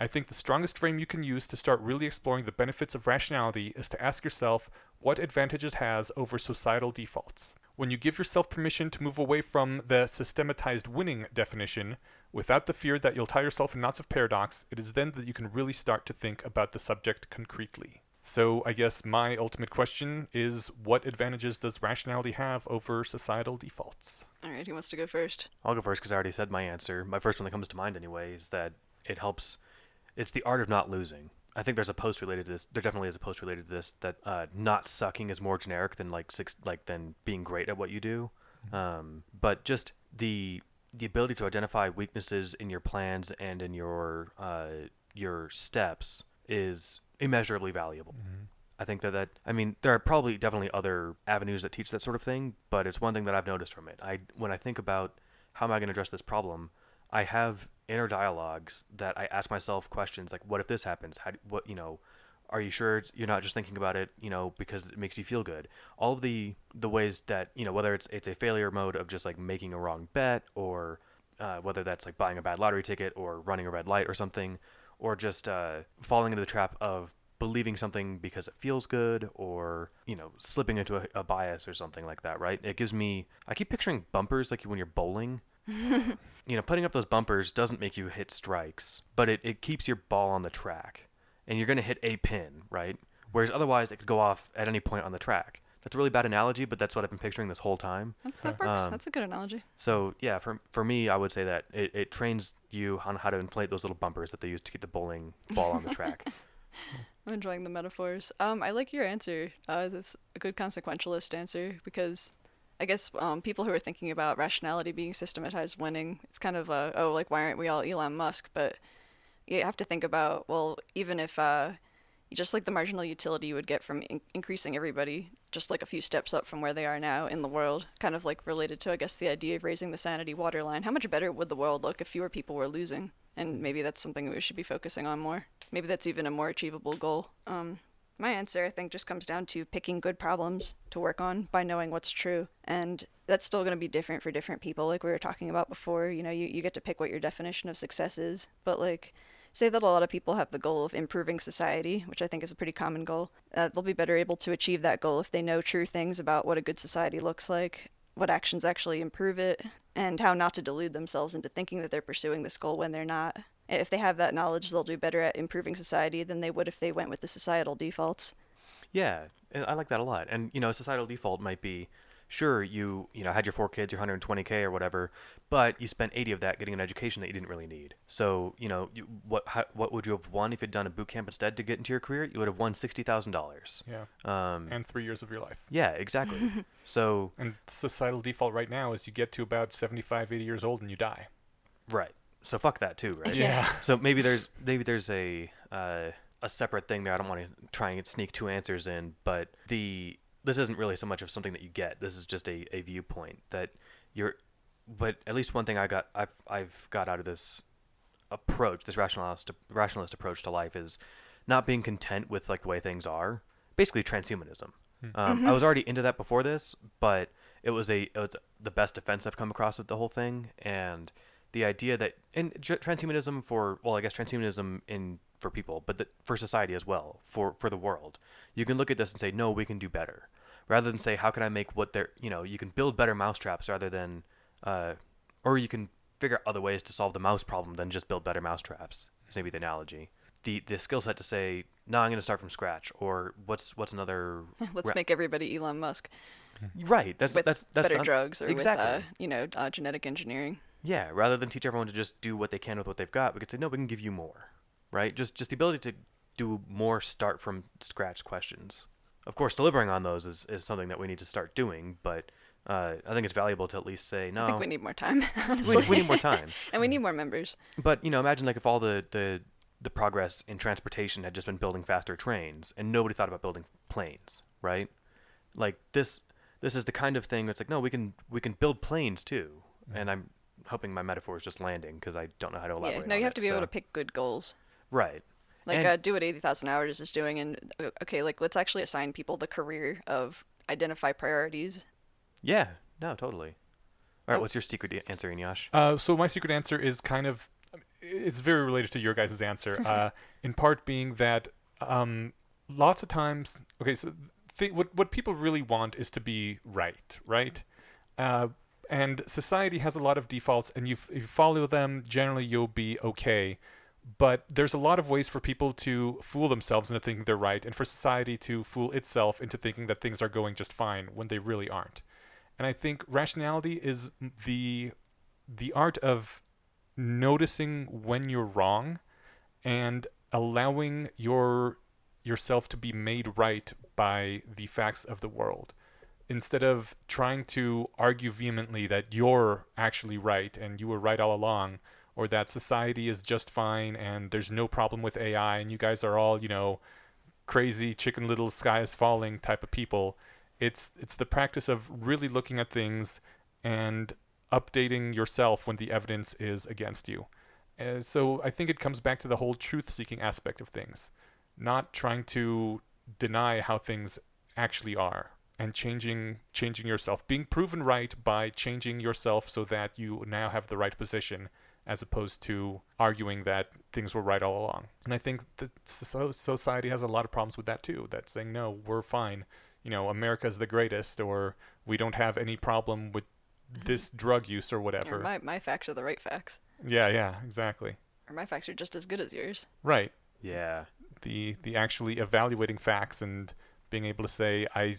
I think the strongest frame you can use to start really exploring the benefits of rationality is to ask yourself what advantage it has over societal defaults. When you give yourself permission to move away from the systematized winning definition, without the fear that you'll tie yourself in knots of paradox, it is then that you can really start to think about the subject concretely. So, I guess my ultimate question is what advantages does rationality have over societal defaults? All right, who wants to go first? I'll go first because I already said my answer. My first one that comes to mind anyway is that it helps. It's the art of not losing. I think there's a post related to this. There definitely is a post related to this that uh, not sucking is more generic than like six like than being great at what you do. Um, but just the the ability to identify weaknesses in your plans and in your uh, your steps is immeasurably valuable. I think that that I mean there are probably definitely other avenues that teach that sort of thing, but it's one thing that I've noticed from it. I when I think about how am I going to address this problem, I have inner dialogues that I ask myself questions like, what if this happens? How do, what you know? Are you sure it's, you're not just thinking about it, you know, because it makes you feel good? All of the the ways that you know whether it's it's a failure mode of just like making a wrong bet or uh, whether that's like buying a bad lottery ticket or running a red light or something, or just uh, falling into the trap of believing something because it feels good or you know slipping into a, a bias or something like that right? It gives me i keep picturing bumpers like when you're bowling. You know putting up those bumpers doesn't make you hit strikes but it, it keeps your ball on the track and you're going to hit a pin right whereas otherwise it could go off at any point on the track that's a really bad analogy but that's what i've been picturing this whole time That, that works. Um, That's a good analogy. so yeah, for for me, I would say that it, it trains you on how to inflate those little bumpers that they use to keep the bowling ball on the track. I'm enjoying the metaphors. Um, I like your answer. Uh, that's a good consequentialist answer because I guess um, people who are thinking about rationality being systematized winning, it's kind of a, oh, like, why aren't we all Elon Musk? But you have to think about, well, even if uh, just like the marginal utility you would get from in- increasing everybody just like a few steps up from where they are now in the world, kind of like related to, I guess, the idea of raising the sanity waterline. How much better would the world look if fewer people were losing? And maybe that's something that we should be focusing on more. Maybe that's even a more achievable goal. Um, my answer, I think, just comes down to picking good problems to work on by knowing what's true. And that's still going to be different for different people, like we were talking about before. You know, you, you get to pick what your definition of success is. But, like, say that a lot of people have the goal of improving society, which I think is a pretty common goal. Uh, they'll be better able to achieve that goal if they know true things about what a good society looks like, what actions actually improve it, and how not to delude themselves into thinking that they're pursuing this goal when they're not. If they have that knowledge, they'll do better at improving society than they would if they went with the societal defaults. yeah, I like that a lot. And you know, a societal default might be, sure, you you know had your four kids, your 120k or whatever, but you spent 80 of that getting an education that you didn't really need. So you know, you, what how, what would you have won if you'd done a boot camp instead to get into your career? You would have won sixty thousand dollars. Yeah. Um, And three years of your life. yeah, exactly. so And societal default right now is you get to about 75, 80 years old and you die. right. So fuck that too, right? Yeah. So maybe there's maybe there's a uh, a separate thing there. I don't want to try and sneak two answers in, but the this isn't really so much of something that you get. This is just a, a viewpoint that you're. But at least one thing I got I've I've got out of this approach, this rationalist rationalist approach to life is not being content with like the way things are. Basically, transhumanism. Um, I was already into that before this, but it was a it was the best defense I've come across with the whole thing, and the idea that and transhumanism for well, I guess transhumanism in for people, but the, for society as well, for for the world. You can look at this and say, no, we can do better, rather than say, how can I make what they're you know you can build better mousetraps rather than, uh, or you can figure out other ways to solve the mouse problem than just build better mousetraps. Is maybe the analogy. The the skill set to say, no, I'm going to start from scratch, or what's what's another Let's ra- make everybody Elon Musk right. That's with that's that's better drugs or exactly. with, uh, you know, uh, genetic engineering. Yeah, rather than teach everyone to just do what they can with what they've got, we could say no, we can give you more, right? Just just the ability to do more start from scratch questions. Of course, delivering on those is, is something that we need to start doing, but uh, I think it's valuable to at least say no. I think we need more time, we, honestly. we need more time. and we need more members. But you know, imagine like if all the, the the progress in transportation had just been building faster trains, and nobody thought about building planes, right? Like this this is the kind of thing that's like no, we can we can build planes too, and I'm hoping my metaphor is just landing because I don't know how to elaborate. Yeah, no, on you have it, to be able to pick good goals. Right. Like And- uh, do what 80,000 hours is doing and uh, okay, like let's actually assign people the career of identify priorities. Yeah, no, totally. All right, Oh. what's your secret answer, Eneasz? Uh, so my secret answer is kind of, it's very related to your guys' answer. Uh, in part being that um, lots of times, okay, so th- what what people really want is to be right, right? Uh, and society has a lot of defaults, and you, f- if you follow them, generally you'll be okay. But there's a lot of ways for people to fool themselves into thinking they're right, and for society to fool itself into thinking that things are going just fine when they really aren't. And I think rationality is the the art of noticing when you're wrong and allowing your yourself to be made right by the facts of the world instead of trying to argue vehemently that you're actually right and you were right all along or that society is just fine and there's no problem with AI and you guys are all, you know, crazy chicken little sky is falling type of people. It's it's the practice of really looking at things and updating yourself when the evidence is against you. Uh, so I think it comes back to the whole truth-seeking aspect of things, not trying to deny how things actually are and changing changing yourself, being proven right by changing yourself so that you now have the right position as opposed to arguing that things were right all along. And I think that society has a lot of problems with that too. That saying no, we're fine. You know, America's the greatest, or we don't have any problem with mm-hmm. this drug use or Or whatever. my, my facts are the right facts. yeah, yeah, exactly. Or my facts are just as good as yours. Right. Yeah. The the actually evaluating facts and being able to say I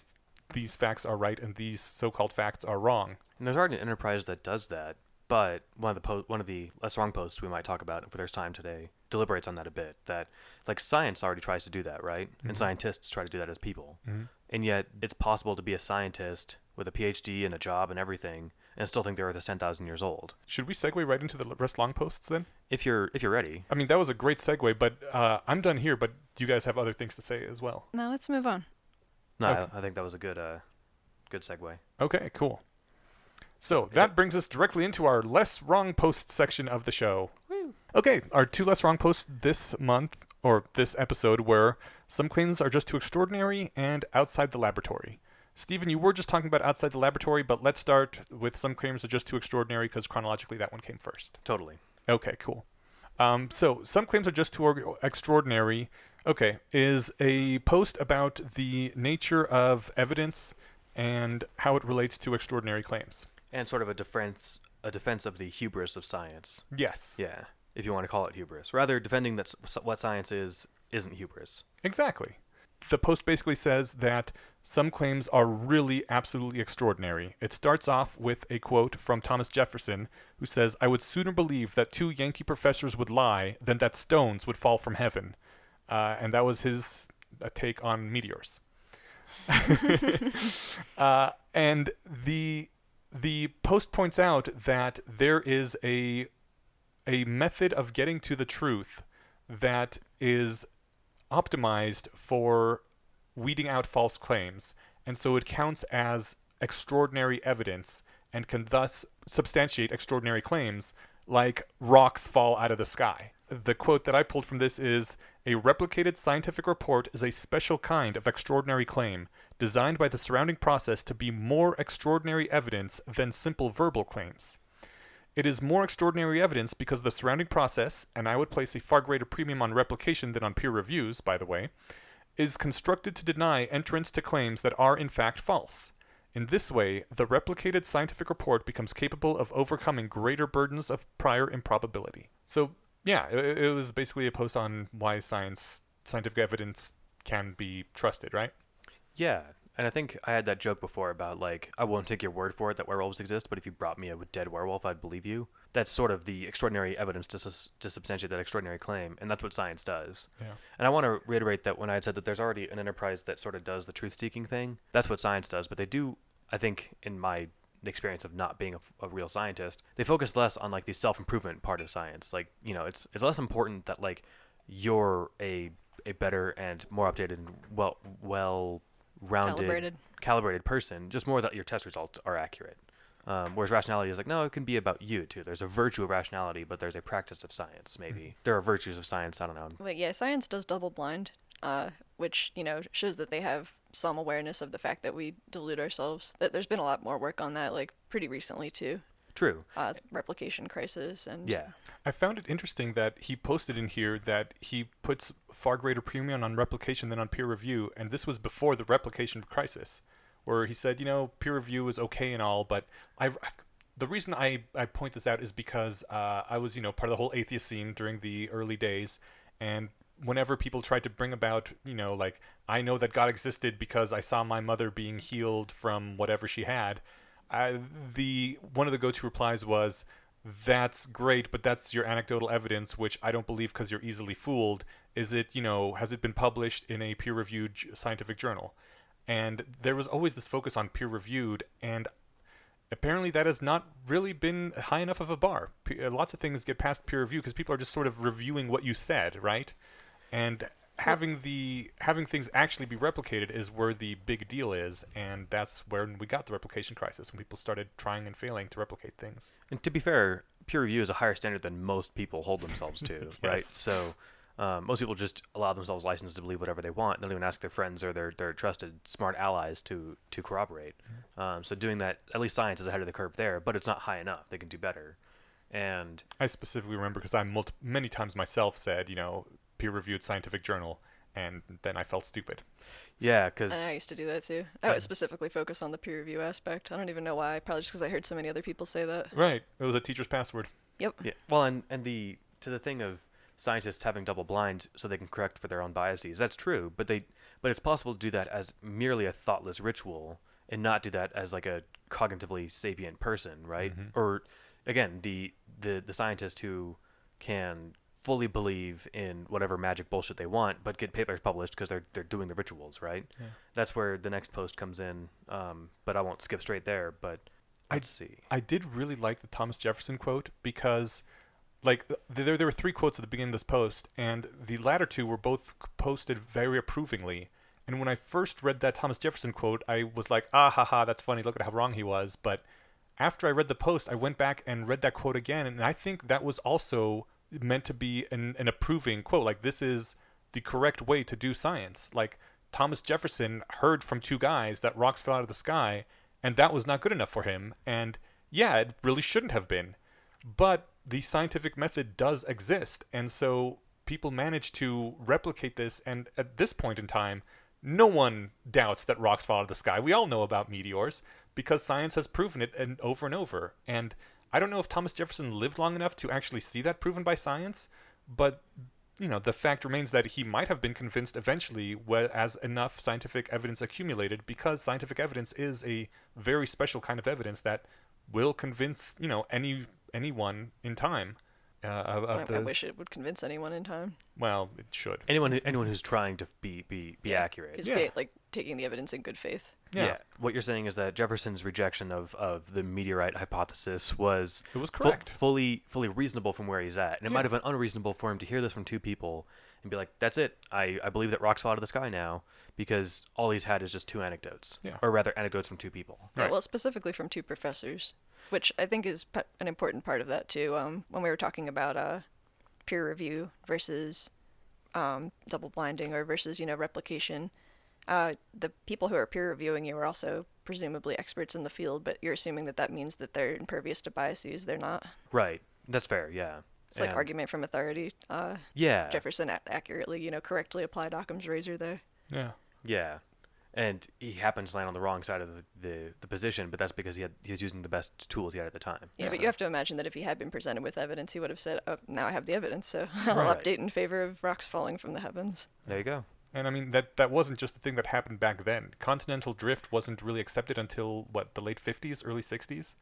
these facts are right and these so-called facts are wrong. And there's already an enterprise that does that, but one of the po- one of the less wrong posts we might talk about if there's time today deliberates on that a bit. That like science already tries to do that, right? Mhm. And scientists try to do that as people. Mm-hmm. And yet it's possible to be a scientist with a PhD and a job and everything and still think the Earth is 10,000 years old. Should we segue right into the less wrong posts then? If you're if you're ready. I mean, that was a great segue, but uh, I'm done here. But do you guys have other things to say as well? Now let's move on. No, Okay. I, I think that was a good uh good segue. Okay, cool. So that brings us directly into our less wrong post section of the show. Okay, our two less wrong posts this month or this episode were some claims are just too extraordinary and outside the laboratory. Stephen, you were just talking about outside the laboratory, but let's start with some claims are just too extraordinary because chronologically that one came first. Totally. Okay, cool. Um, so some claims are just too or- extraordinary. Okay, is a post about the nature of evidence and how it relates to extraordinary claims. And sort of a defense a defense of the hubris of science. Yes, Yeah, if you want to call it hubris. Rather defending that what science is isn't hubris. exactly. The post basically says that some claims are really absolutely extraordinary. It starts off with a quote from Thomas Jefferson, who says, I would sooner believe that two Yankee professors would lie than that stones would fall from heaven. Uh, and that was his uh, take on meteors. uh, and the the post points out that there is a a method of getting to the truth that is optimized for weeding out false claims, and so it counts as extraordinary evidence and can thus substantiate extraordinary claims like rocks fall out of the sky. The quote that I pulled from this is A replicated scientific report is a special kind of extraordinary claim, designed by the surrounding process to be more extraordinary evidence than simple verbal claims. It is more extraordinary evidence because the surrounding process, and I would place a far greater premium on replication than on peer reviews, by the way, is constructed to deny entrance to claims that are in fact false. In this way, the replicated scientific report becomes capable of overcoming greater burdens of prior improbability. So, yeah, it, it was basically a post on why science, scientific evidence can be trusted, right? Yeah, and I think I had that joke before about like I won't take your word for it that werewolves exist, but if you brought me a dead werewolf, I'd believe you. That's sort of the extraordinary evidence to, sus- to substantiate that extraordinary claim, and that's what science does. Yeah. And I want to reiterate that when I had said that there's already an enterprise that sort of does the truth-seeking thing, that's what science does. But they do, I think, in my experience of not being a real scientist, they focus less on like the self-improvement part of science. Like you know, it's it's less important that like you're a a better and more updated and well well rounded Calibrated. calibrated person, just more that your test results are accurate. Um, whereas rationality is like, no, it can be about you too. There's a virtue of rationality, but there's a practice of science, maybe. There are virtues of science, I don't know. But yeah, science does double blind, uh, which you know shows that they have some awareness of the fact that we delude ourselves. That there's been a lot more work on that, like pretty recently too. True. Uh, replication crisis and Yeah. I found it interesting that he posted in here that he puts far greater premium on replication than on peer review, and this was before the replication crisis, where he said, you know, peer review is okay and all, but I. The reason I, I point this out is because uh, I was, you know, part of the whole atheist scene during the early days, and whenever people tried to bring about, you know, like I know that God existed because I saw my mother being healed from whatever she had, I, the one of the go-to replies was, "That's great, but that's your anecdotal evidence, which I don't believe because you're easily fooled. Is it, you know, has it been published in a peer-reviewed scientific journal?" And there was always this focus on peer-reviewed, and apparently that has not really been high enough of a bar. P- lots of things get past peer review because people are just sort of reviewing what you said, right? And having the having things actually be replicated is where the big deal is, and that's where we got the replication crisis when people started trying and failing to replicate things. And to be fair, peer review is a higher standard than most people hold themselves to, right? So Um, most people just allow themselves license to believe whatever they want. They don't even ask their friends or their, their trusted smart allies to to corroborate. Um, so doing that, at least science is ahead of the curve there, but it's not high enough. They can do better. And I specifically remember because I multi- many times myself said, you know, peer-reviewed scientific journal, and then I felt stupid. yeah, because I used to do that too. I would specifically focus on the peer review aspect. I don't even know why. Probably just because I heard so many other people say that. Right. It was a teacher's password. Yep. Yeah. Well, and and the to the thing of scientists having double blind so they can correct for their own biases. That's true, but they but it's possible to do that as merely a thoughtless ritual and not do that as like a cognitively sapient person, right? Mm-hmm. Or again, the the the scientist who can fully believe in whatever magic bullshit they want, but get papers published because they're they're doing the rituals, right? Yeah. That's where the next post comes in. Um, but I won't skip straight there. But I- let's see. I did really like the Thomas Jefferson quote because, like, there there were three quotes at the beginning of this post, and the latter two were both posted very approvingly. And when I first read that Thomas Jefferson quote, I was like, ah ha ha, that's funny. Look at how wrong he was. But after I read the post, I went back and read that quote again, and I think that was also meant to be an, an approving quote. Like, this is the correct way to do science. Like, Thomas Jefferson heard from two guys that rocks fell out of the sky, and that was not good enough for him. And yeah, it really shouldn't have been. But the scientific method does exist, and so people manage to replicate this. And at this point in time, no one doubts that rocks fall out of the sky. We all know about meteors because science has proven it and over and over. And I don't know if Thomas Jefferson lived long enough to actually see that proven by science, but you know, the fact remains that he might have been convinced eventually as enough scientific evidence accumulated because scientific evidence is a very special kind of evidence that will convince, you know, any anyone in time uh, of, of I, the I wish it would convince anyone in time. well, it should. anyone who, anyone who's trying to be be be Yeah, accurate. Is Yeah. ba- like taking the evidence in good faith. Yeah. What you're saying is that Jefferson's rejection of, of the meteorite hypothesis was It was fu- correct. fully fully reasonable from where he's at, and it Yeah. might have been unreasonable for him to hear this from two people and be like, "That's it. I, I believe that rocks fall out of the sky now," because all he's had is just two anecdotes, Yeah. or rather anecdotes from two people. Yeah, Right. well, specifically from two professors, which I think is pe- an important part of that too. Um, when we were talking about uh, peer review versus um, double blinding or versus you know replication, uh, the people who are peer reviewing you are also presumably experts in the field, but you're assuming that that means that they're impervious to biases. They're not. Right. That's fair. Yeah. It's like And- argument from authority. Uh, Yeah. Jefferson a- accurately, you know, correctly applied Occam's razor there. Yeah. Yeah. And he happens to land on the wrong side of the, the, the position, but that's because he had he was using the best tools he had at the time. Yeah, but you have to imagine that if he had been presented with evidence, he would have said, "Oh, now I have the evidence, so I'll Right. update in favor of rocks falling from the heavens." There you go. And I mean that that wasn't just the thing that happened back then. Continental drift wasn't really accepted until what the late 50s, early 60s.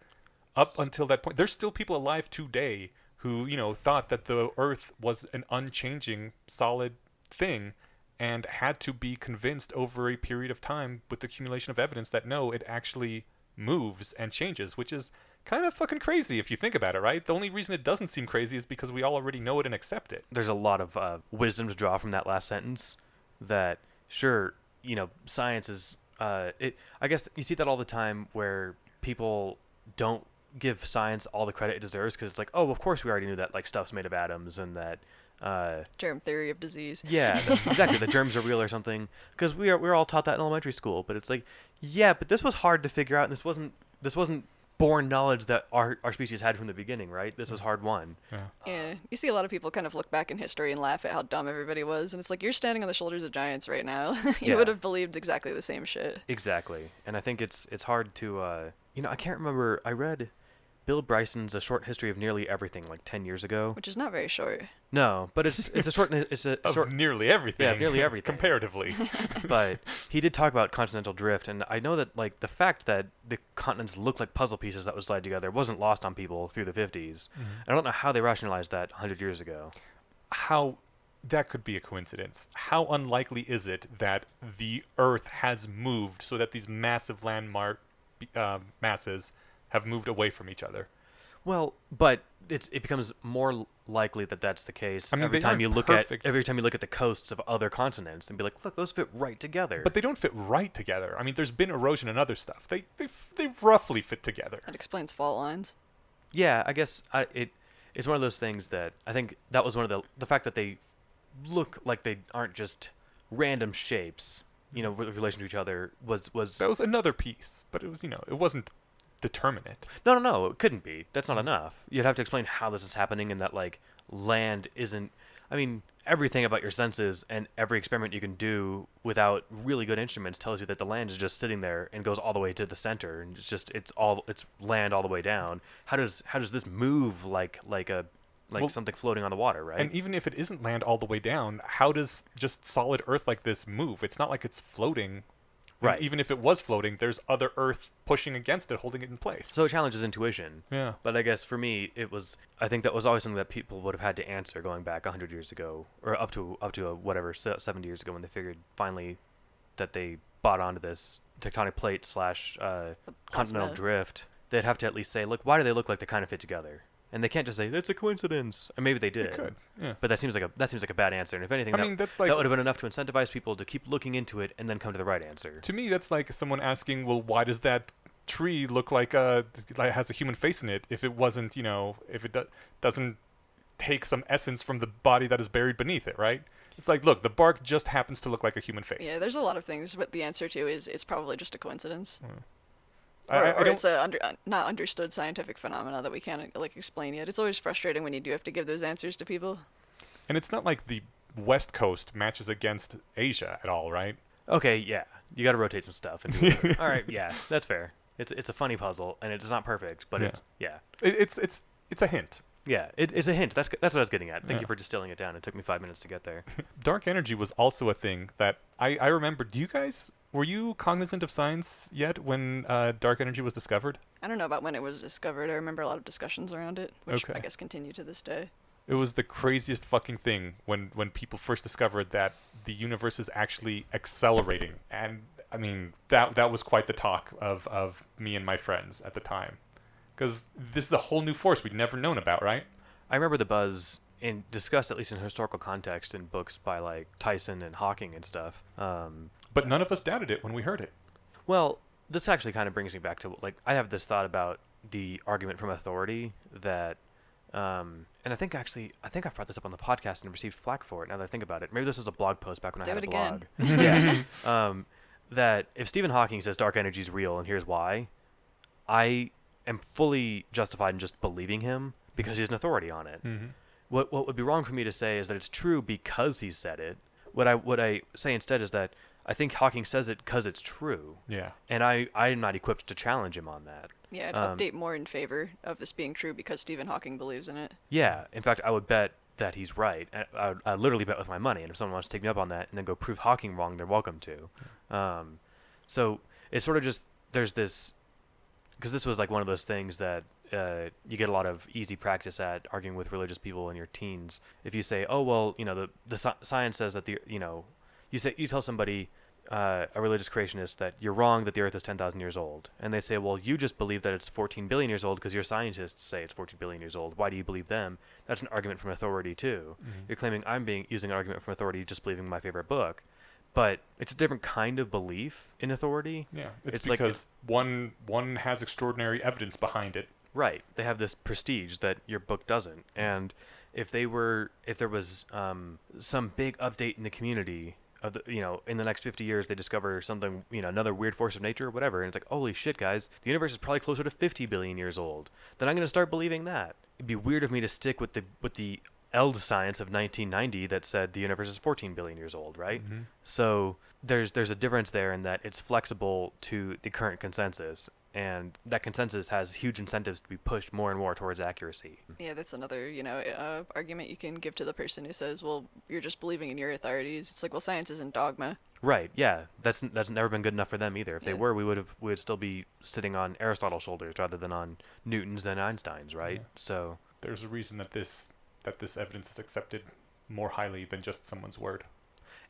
Up until that point, there's still people alive today who you know thought that the Earth was an unchanging, solid thing, and had to be convinced over a period of time with the accumulation of evidence that no, it actually moves and changes, which is kind of fucking crazy if you think about it, right? The only reason it doesn't seem crazy is because we all already know it and accept it. there's a lot of uh, wisdom to draw from that last sentence. That sure, you know, science is. Uh, it. I guess you see that all the time where people don't give science all the credit it deserves because it's like, oh, of course we already knew that like stuff's made of atoms and that. Uh, Germ theory of disease. yeah, the- exactly. The germs are real or something. Because we are we are all taught that in elementary school. But it's like, yeah, but this was hard to figure out, and this wasn't this wasn't born knowledge that our our species had from the beginning, right? This was hard won. Yeah. Yeah, you see a lot of people kind of look back in history and laugh at how dumb everybody was, and it's like you're standing on the shoulders of giants right now. you Yeah. would have believed exactly the same shit. Exactly, and I think it's it's hard to uh, you know I can't remember. I read Bill Bryson's A Short History of Nearly Everything like ten years ago. Which is not very short. No, but it's it's a short it's a Of short. nearly everything. Yeah, nearly everything. comparatively. but he did talk about continental drift, and I know that like the fact that the continents looked like puzzle pieces that was slid together wasn't lost on people through the 50s. I don't know how they rationalized that 100 years ago. how that could be a coincidence. How unlikely is it that the Earth has moved so that these massive landmark uh, masses have moved away from each other? Well, but it's it becomes more likely that that's the case I mean, every time you look perfect. at every time you look at the coasts of other continents and be like, look, those fit right together. But they don't fit right together. I mean, there's been erosion and other stuff. They they they roughly fit together. That explains fault lines. yeah, I guess I, it it's one of those things that I think that was one of the the fact that they look like they aren't just random shapes, you know, with relation to each other, was was That was another piece, but it was you know it wasn't determinate. no, no, no. It couldn't be. That's not enough. You'd have to explain how this is happening and that like land isn't. I mean, everything about your senses and every experiment you can do without really good instruments tells you that the land is just sitting there and goes all the way to the center and it's just it's all it's land all the way down. How does how does this move like like a like Well, something floating on the water, right? And even if it isn't land all the way down, how does just solid Earth like this move? It's not like it's floating. And Right. Even if it was floating, there's other Earth pushing against it, holding it in place. so it challenges intuition. yeah. But I guess for me, it was. I think that was always something that people would have had to answer going back hundred years ago, or up to up to a, whatever seventy years ago when they figured finally that they bought onto this tectonic plate slash uh, continental drift. They'd have to at least say, look, why do they look like they kind of fit together? And they can't just say it's a coincidence. Or maybe they did. It could. Yeah. But that seems like a that seems like a bad answer. And if anything, I that, mean, that's like that would have been enough to incentivize people to keep looking into it and then come to the right answer. to me that's like someone asking, well, why does that tree look like a like has a human face in it if it wasn't, you know, if it do- doesn't take some essence from the body that is buried beneath it, right? It's like, look, the bark just happens to look like a human face. Yeah, there's a lot of things, but the answer to is it's probably just a coincidence, I, or, I- I or it's a under, uh, not understood scientific phenomena that we can't like explain yet. It's always frustrating when you do have to give those answers to people. and it's not like the West Coast matches against Asia at all, right? Okay, yeah, you got to rotate some stuff. And. All right, yeah, that's fair. It's it's a funny puzzle, and it's not perfect, but Yeah. it's yeah, It, it's it's it's a hint. Yeah. It, it's a hint. That's that's what I was getting at. Thank Yeah. you for distilling it down. It took me five minutes to get there. Dark energy was also a thing that I I remember. Do you guys were you cognizant of science yet when uh, dark energy was discovered? I don't know about when it was discovered. I remember a lot of discussions around it, which I guess continue to this day. It was the craziest fucking thing when when people first discovered that the universe is actually accelerating, and I mean that that was quite the talk of of me and my friends at the time, because this is a whole new force we'd never known about, right? I remember the buzz in discussed at least in historical context in books by like Tyson and Hawking and stuff. Um, But none of us doubted it when we heard it. well, this actually kind of brings me back to like I have this thought about the argument from authority that. Um, and I think actually, I think I brought this up on the podcast and received flack for it. Now that I think about it, maybe this was a blog post back when Do I had it a again. blog. yeah. Um, that if Stephen Hawking says dark energy is real and here's why, I am fully justified in just believing him because he's an authority on it. Mm-hmm. What what would be wrong for me to say is that it's true because he said it. What I what I say instead is that I think Hawking says it because it's true, Yeah. and I I am not equipped to challenge him on that. Yeah, I'd Um, update more in favor of this being true because Stephen Hawking believes in it. Yeah, in fact, I would bet that he's right. I, I, I literally bet with my money, and if someone wants to take me up on that and then go prove Hawking wrong, they're welcome to. Um, so it's sort of just there's this because this was like one of those things that uh, you get a lot of easy practice at arguing with religious people in your teens. If you say, "Oh well, you know the the sci- science says that the you know," you say you tell somebody. Uh, a religious creationist that you're wrong that the earth is 10,000 years old. And they say, well, you just believe that it's 14 billion years old because your scientists say it's 14 billion years old. Why do you believe them? That's an argument from authority, too. You're claiming I'm being using an argument from authority just believing my favorite book. But it's a different kind of belief in authority. Yeah. It's, It's like- because one one has extraordinary evidence behind it. Right. They have this prestige that your book doesn't. And if they were, if there was um, some big update in the community of the, you know, in the next 50 years, they discover something, you know, another weird force of nature or whatever. And it's like, holy shit, guys, the universe is probably closer to 50 billion years old. Then I'm going to start believing that. It'd be weird of me to stick with the, with the Eld science of 1990 that said the universe is 14 billion years old, right? Mhm. So there's there's a difference there in that it's flexible to the current consensus, and that consensus has huge incentives to be pushed more and more towards accuracy. Yeah, that's another, you know, uh, argument you can give to the person who says, "Well, you're just believing in your authorities." It's like, well, science isn't dogma. Right? Yeah, that's that's never been good enough for them either. If they were, we would have we would still be sitting on Aristotle's shoulders rather than on Newton's and Einstein's, right? Yeah. So There's a reason that this that this evidence is accepted more highly than just someone's word.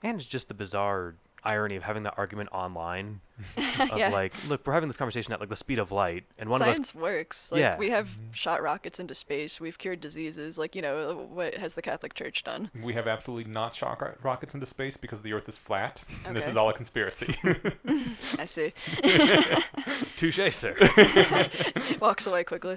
and it's just the bizarre irony of having that argument online of Yeah. like, look, we're having this conversation at like the speed of light, and one of us Science works. Like Yeah. we have mm-hmm. shot rockets into space. We've cured diseases. Like you know, what has the Catholic Church done? We have absolutely not shot ro- rockets into space because the Earth is flat. And this is all a conspiracy. I see. touche, sir. Walks away quickly.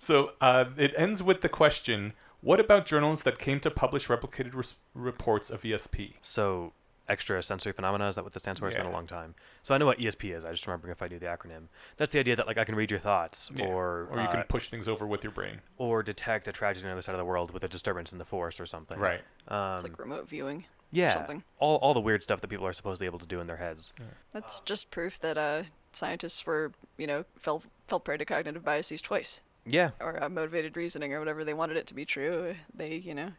So uh, it ends with the question: What about journals that came to publish replicated res- reports of ESP? So extra sensory phenomena is that what that stands for? It's been a long time. So I know what ESP is. I just remember if I knew the acronym. That's the idea that like I can read your thoughts, Yeah. or Or you uh, can push things over with your brain. or detect a tragedy on the other side of the world with a disturbance in the force or something. Right. Um, It's like remote viewing. yeah. something. All all the weird stuff that people are supposedly able to do in their heads. That's just proof that uh, scientists were, you know, fell fell prey to cognitive biases twice, Yeah. or uh, motivated reasoning, or whatever they wanted it to be true. They, you know,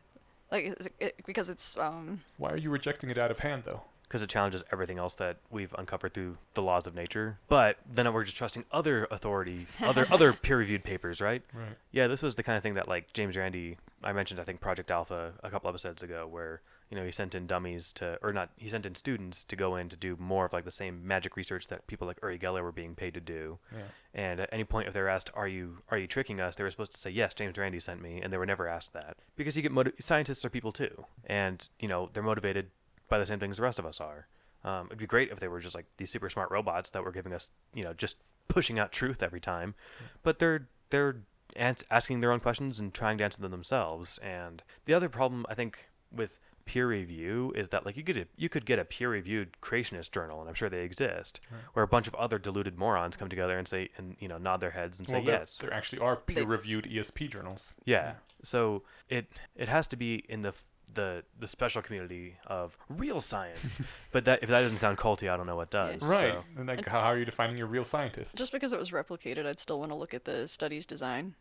like it's- it, because it's um, Why are you rejecting it out of hand, though? because it challenges everything else that we've uncovered through the laws of nature. But then we're just trusting other authority, other other peer-reviewed papers, right? Right. Yeah, this was the kind of thing that like James Randi, I mentioned, I think Project Alpha a couple episodes ago, where you know he sent in dummies to, or not, he sent in students to go in to do more of like the same magic research that people like Uri Geller were being paid to do. Yeah. And at any point, if they were asked, "Are you are you tricking us?" they were supposed to say, "Yes, James Randi sent me," and they were never asked that because you get motiv- scientists are people too, and you know they're motivated by the same things the rest of us are. Um, it'd be great if they were just like these super smart robots that were giving us, you know, just pushing out truth every time, but they're they're ans- asking their own questions and trying to answer them themselves. And the other problem I think with peer review is that like you could you could get a peer reviewed creationist journal and I'm sure they exist Right. where a bunch of other deluded morons come together and say and you know nod their heads and say there, yes there actually are peer-reviewed ESP journals. yeah. So it it has to be in the the the special community of real science. but that if that doesn't sound culty, I don't know what does. Right. So, And like, how are you defining your real scientist? just because it was replicated, I'd still want to look at the study's design.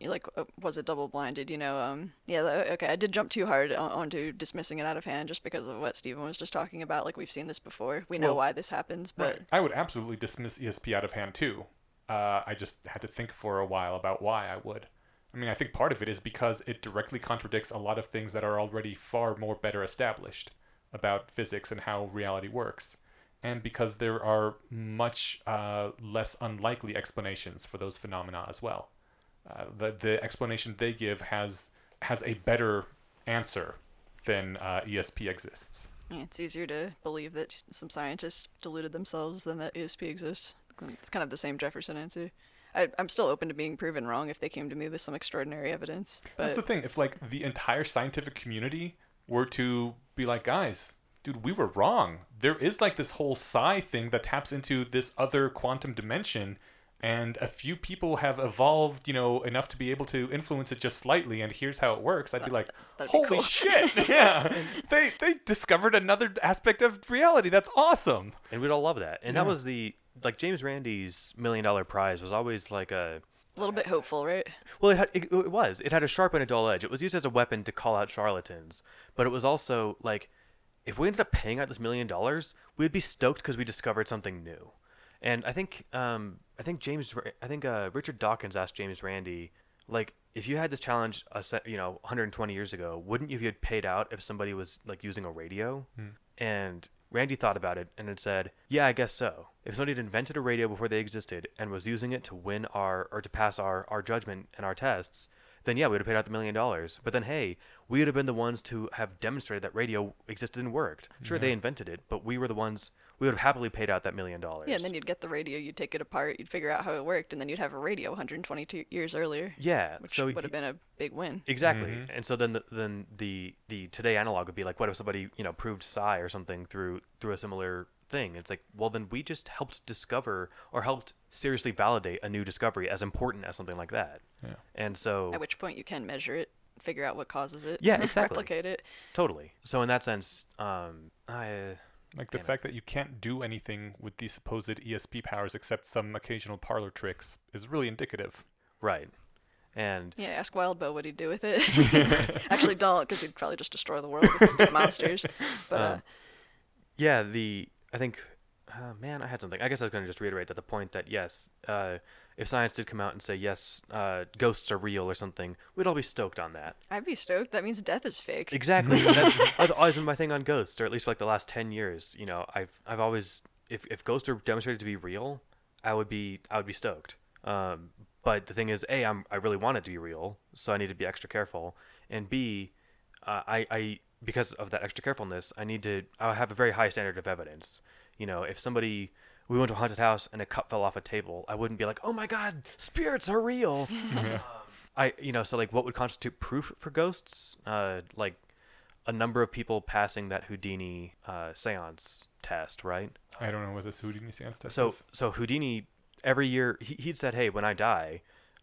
Yeah. Like, uh, was it double blinded? You know, um, yeah, okay, I did jump too hard onto dismissing it out of hand just because of what Stephen was just talking about. Like, we've seen this before. We know Well, why this happens, but Right. I would absolutely dismiss ESP out of hand too. Uh, I just had to think for a while about why I would. I mean, I think part of it is because it directly contradicts a lot of things that are already far more better established about physics and how reality works, and because there are much uh, less unlikely explanations for those phenomena as well. Uh, the the explanation they give has has a better answer than uh, ESP exists. yeah, it's easier to believe that some scientists deluded themselves than that ESP exists. It's kind of the same Jefferson answer. I, I'm still open to being proven wrong if they came to me with some extraordinary evidence. But That's the thing. If like the entire scientific community were to be like, guys, dude, we were wrong. There is like this whole psi thing that taps into this other quantum dimension, and a few people have evolved, you know, enough to be able to influence it just slightly. And here's how it works. I'd be like, that'd be holy cool." shit, yeah, they they discovered another aspect of reality. That's awesome. and we'd all love that. And Yeah. that was the like James Randi's million dollar prize was always like a a little bit hopeful, right? well, it, had, it, it was. It had a sharp and a dull edge. It was used as a weapon to call out charlatans, but it was also like, if we ended up paying out this million dollars, we'd be stoked because we discovered something new. And I think, um, I think James, I think uh, Richard Dawkins asked James Randi, like, if you had this challenge, a set, you know, 120 years ago, wouldn't you have paid out if somebody was like using a radio? And Randi thought about it and had said, "Yeah, I guess so. If somebody had invented a radio before they existed and was using it to win our or to pass our our judgment and our tests, then yeah, we would have paid out the million dollars. But then hey, we would have been the ones to have demonstrated that radio existed and worked. Sure, they invented it, but we were the ones. We would have happily paid out that million dollars. Yeah, and then you'd get the radio, you'd take it apart, you'd figure out how it worked, and then you'd have a radio 122 years earlier, yeah. which so would have been a big win. Exactly. Mhm. And so then the, then the the today analog would be like, what if somebody you know proved psi or something through through a similar thing? It's like, well, then we just helped discover or helped seriously validate a new discovery as important as something like that. Yeah. And so At which point you can measure it, figure out what causes it, Yeah, exactly. replicate it. totally. So in that sense, um, I Like the Damn it. fact that you can't do anything with these supposed ESP powers except some occasional parlor tricks is really indicative. right. And Yeah, ask Wildbow what he'd do with it. Actually, don't, because he'd probably just destroy the world with a bunch of monsters. But uh, Uh, yeah, the I think, uh, man, I had something. I guess I was going to just reiterate that the point that yes, uh, if science did come out and say yes, uh, ghosts are real or something, we'd all be stoked on that. I'd be stoked. That means death is fake. Exactly. that's always been my thing on ghosts, or at least for like the last ten years. You know, I've I've always if if ghosts are demonstrated to be real, I would be I would be stoked. Um, but the thing is, a I'm I really want it to be real, so I need to be extra careful, and b uh, I I because of that extra carefulness, I need to I have a very high standard of evidence. You know, if somebody we went to a haunted house and a cup fell off a table, I wouldn't be like, oh my god, spirits are real. Um, I you know so like what would constitute proof for ghosts? Uh, like a number of people passing that Houdini uh, seance test, right? I don't know what this Houdini seance test So is. so Houdini every year he, he'd said, hey, when I die,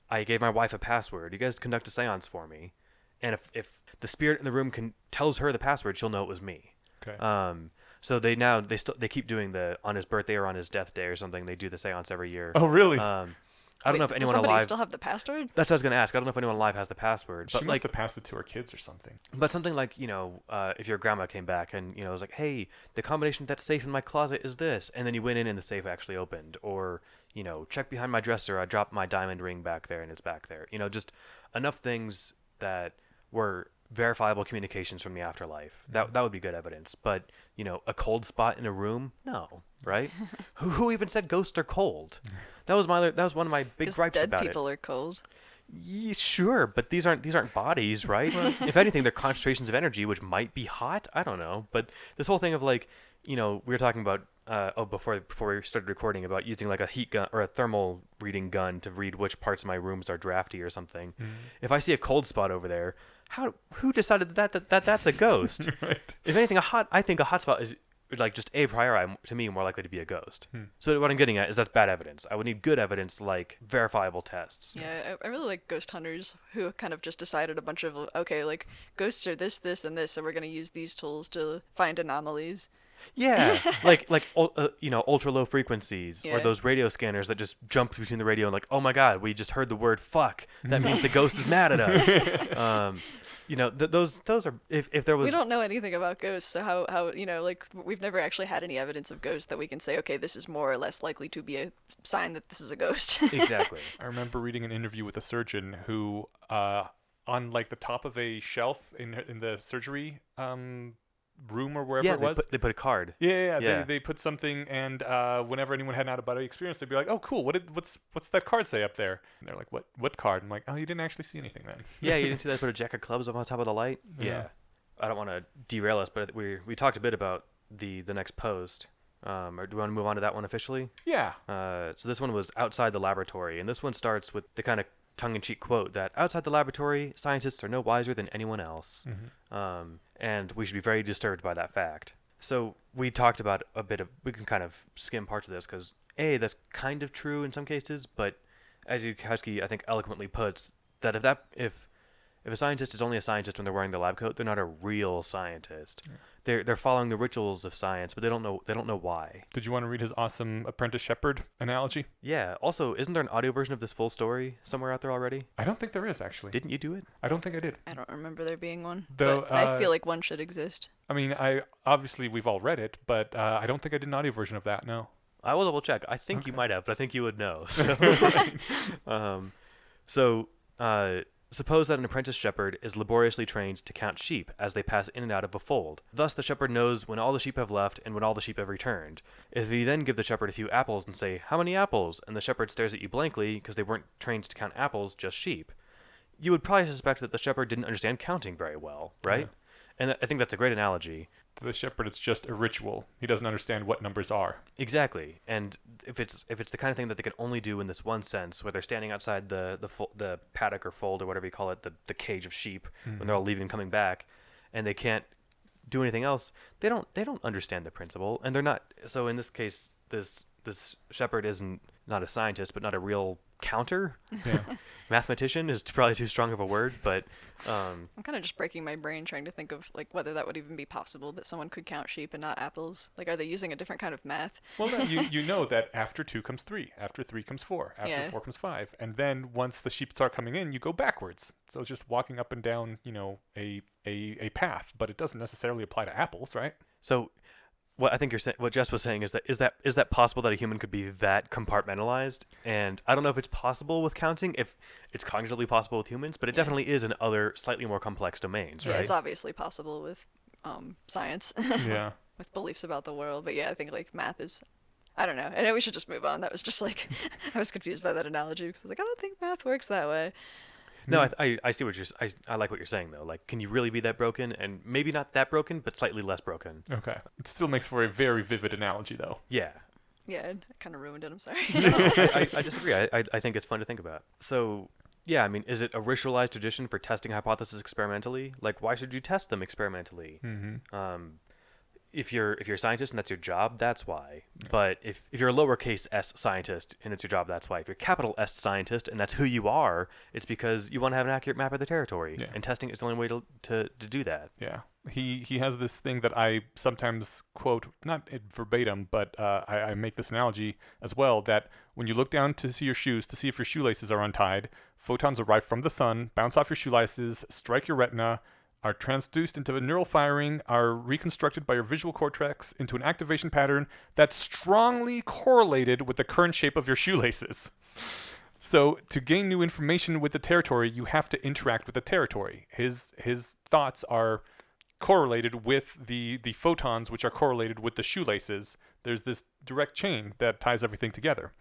I gave my wife a password. You guys conduct a seance for me, and if if the spirit in the room can tells her the password, she'll know it was me. Okay. Um, so they now they still they keep doing the on his birthday or on his death day or something. They do the seance every year. oh, really? Um, I don't know if Does anyone somebody alive. still have the password? That's what I was gonna ask. I don't know if anyone alive has the password, she but must like, have passed it to her kids or something. but something like you know, uh, if your grandma came back and you know was like, hey, the combination that's safe in my closet is this, and then you went in and the safe actually opened, or you know, check behind my dresser, I dropped my diamond ring back there and it's back there. You know, just enough things that were verifiable communications from the afterlife. That that would be good evidence. But you know, a cold spot in a room, no, right? who who even said ghosts are cold? That was my that was one of my big gripes dead about it. people are cold. Yeah, sure, but these aren't these aren't bodies, right? if anything, they're concentrations of energy, which might be hot. I don't know, but this whole thing of like, you know, we were talking about uh, oh before before we started recording about using like a heat gun or a thermal reading gun to read which parts of my rooms are drafty or something. If I see a cold spot over there, how who decided that that, that that's a ghost? right. if anything, a hot I think a hot spot is like just a priori to me more likely to be a ghost. Hmm. So what I'm getting at is that's bad evidence. I would need good evidence like verifiable tests. Yeah, I, I really like ghost hunters who kind of just decided a bunch of okay, like ghosts are this, this, and this, so we're gonna use these tools to find anomalies. Yeah, like like uh, you know ultra low frequencies or those radio scanners that just jump between the radio and like oh my god we just heard the word fuck that means the ghost is mad at us. Um, you know th- those those are if if there was we don't know anything about ghosts, so how how you know like we've never actually had any evidence of ghosts that we can say okay, this is more or less likely to be a sign that this is a ghost. exactly I remember reading an interview with a surgeon who, uh, on like the top of a shelf in in the surgery um, room or wherever yeah it they was. put, they put a card yeah, yeah, yeah. Yeah. They, they put something, and uh, whenever anyone had an out of body experience, they'd be like, "Oh, cool. What did what's what's that card say up there?" And they're like, "What what card?" I'm like, "Oh, you didn't actually see anything then." yeah you didn't see that put a jack of clubs up on top of the light Yeah. I don't want to derail us but we we talked a bit about the the next post um, or do we want to move on to that one officially yeah. Uh, so this one was outside the laboratory, and this one starts with the kind of tongue-in-cheek quote that outside the laboratory, scientists are no wiser than anyone else, Mhm. um, and we should be very disturbed by that fact. So we talked about a bit of we can kind of skim parts of this because a that's kind of true in some cases, but as Yudkowsky I think eloquently puts that if that if if a scientist is only a scientist when they're wearing the lab coat, they're not a real scientist. They're they're following the rituals of science, but they don't know they don't know why. Did you want to read his awesome apprentice shepherd analogy? Yeah. Also, isn't there an audio version of this full story somewhere out there already? I don't think there is actually. Didn't you do it? I don't think I did. I don't remember there being one, Though, but I uh, feel like one should exist. I mean, I obviously we've all read it, but uh, I don't think I did an audio version of that. No. I will double check. I think you might have, but I think you would know. So, um, so uh, suppose that an apprentice shepherd is laboriously trained to count sheep as they pass in and out of a fold. Thus, the shepherd knows when all the sheep have left and when all the sheep have returned. If you then give the shepherd a few apples and say, "How many apples?" and the shepherd stares at you blankly because they weren't trained to count apples, just sheep, you would probably suspect that the shepherd didn't understand counting very well, right? Yeah. And I think that's a great analogy. To the shepherd, it's just a ritual. He doesn't understand what numbers are. Exactly, and if it's if it's the kind of thing that they can only do in this one sense, where they're standing outside the the fo- the paddock or fold or whatever you call it, the the cage of sheep when they're mm-hmm. all leaving and coming back, and they can't do anything else, they don't they don't understand the principle, and they're not. So in this case, this this shepherd isn't not a scientist, but not a real counter. Yeah. Mathematician is probably too strong of a word, but um, I'm kind of just breaking my brain trying to think of like whether that would even be possible that someone could count sheep and not apples. Like, are they using a different kind of math? well, no, you you know that after two comes three, after three comes four, after Yeah. four comes five, and then once the sheep start coming in, you go backwards. So it's just walking up and down, you know, a a a path, but it doesn't necessarily apply to apples, right? So, what I think you're saying, what Jess was saying, is that is that is that possible that a human could be that compartmentalized? And I don't know if it's possible with counting, if it's cognitively possible with humans, but it Yeah. definitely is in other slightly more complex domains, Yeah, right? it's obviously possible with um, science, yeah. with beliefs about the world. But yeah, I think like math is. I don't know. I know we should just move on. That was just like I was confused by that analogy because I was like, I don't think math works that way. No, I, I I see what you're. s- I I like what you're saying though. Like, can you really be that broken? And maybe not that broken, but slightly less broken. Okay. It still makes for a very vivid analogy, though. Yeah. Yeah, I kind of ruined it. I'm sorry. I, I, I disagree. I, I I think it's fun to think about. So Yeah, I mean, is it a ritualized tradition for testing hypotheses experimentally? Like, why should you test them experimentally? Mm-hmm. Um, if you're if you're a scientist and that's your job, that's why. But if, if you're a lowercase s scientist and it's your job, that's why. If you're capital S scientist and that's who you are, it's because you want to have an accurate map of the territory. Yeah. And testing is the only way to, to, to do that. Yeah, he he has this thing that I sometimes quote, not verbatim, but uh, I, I make this analogy as well. That when you look down to see your shoes to see if your shoelaces are untied, photons arrive from the sun, bounce off your shoelaces, strike your retina, are transduced into a neural firing, are reconstructed by your visual cortex into an activation pattern that's strongly correlated with the current shape of your shoelaces. So to gain new information with the territory, you have to interact with the territory. His his thoughts are correlated with the the photons, which are correlated with the shoelaces. There's this direct chain that ties everything together.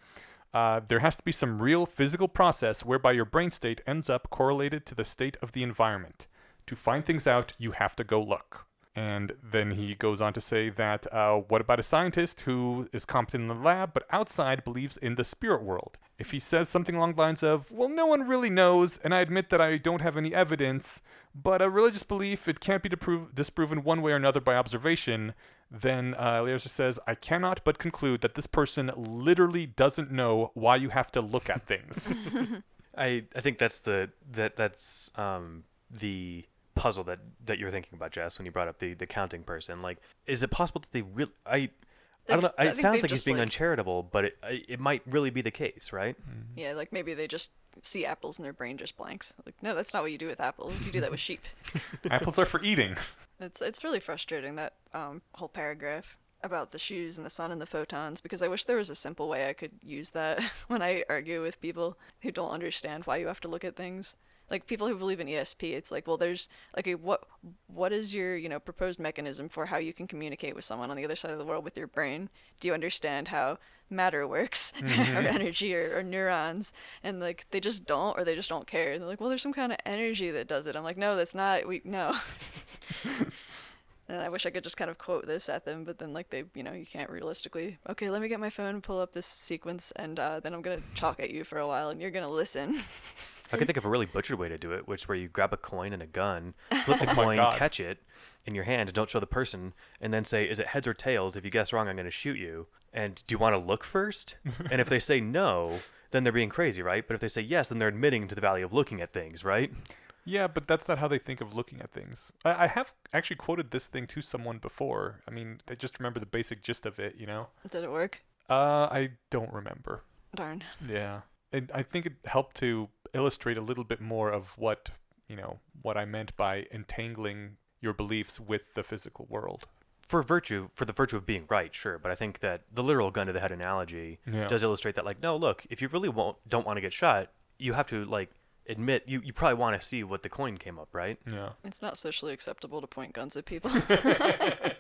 Uh, there has to be some real physical process whereby your brain state ends up correlated to the state of the environment. To find things out, you have to go look. And then he goes on to say that uh, what about a scientist who is competent in the lab but outside believes in the spirit world? If he says something along the lines of, well, no one really knows, and I admit that I don't have any evidence, but a religious belief, it can't be dispro- disproven one way or another by observation, then uh, Eliezer says, I cannot but conclude that this person literally doesn't know why you have to look at things. I, I think that's the that that's um, the puzzle that, that you're thinking about, Jess, when you brought up the, the counting person. Like, is it possible that they really? I I don't know. I It sounds like he's being like- uncharitable, but it it might really be the case, right? Yeah, like maybe they just see apples and their brain just blanks. Like, no, that's not what you do with apples. You do that with sheep. Apples are for eating. It's it's really frustrating that um, whole paragraph about the shoes and the sun and the photons because I wish there was a simple way I could use that when I argue with people who don't understand why you have to look at things. Like people who believe in ESP, it's like, well, there's like a, what what is your you know proposed mechanism for how you can communicate with someone on the other side of the world with your brain? Do you understand how matter works or energy or, or neurons? And like they just don't, or they just don't care. They're like, well, there's some kind of energy that does it. I'm like, no, that's not. We no. And I wish I could just kind of quote this at them, but then like they, you know, you can't realistically. Okay, let me get my phone and pull up this sequence, and uh, then I'm gonna talk at you for a while, and you're gonna listen. I could think of a really butchered way to do it, which is where you grab a coin and a gun, flip the Oh coin, God. catch it in your hand, and don't show the person, and then say, "Is it heads or tails?" If you guess wrong, I'm going to shoot you. And do you want to look first? and if they say no, then they're being crazy, right? But if they say yes, then they're admitting to the value of looking at things, right? Yeah, but that's not how they think of looking at things. I, I have actually quoted this thing to someone before. I mean, I just remember the basic gist of it, you know? Did it work? Uh, I don't remember. Darn. Yeah. And I think it helped to illustrate a little bit more of what, you know, what I meant by entangling your beliefs with the physical world. For virtue, for the virtue of being right, sure. But I think that the literal gun to the head analogy Yeah. does illustrate that. Like, no, look, if you really won't, don't want to get shot, you have to like admit you, you probably want to see what the coin came up, right? Yeah. It's not socially acceptable to point guns at people.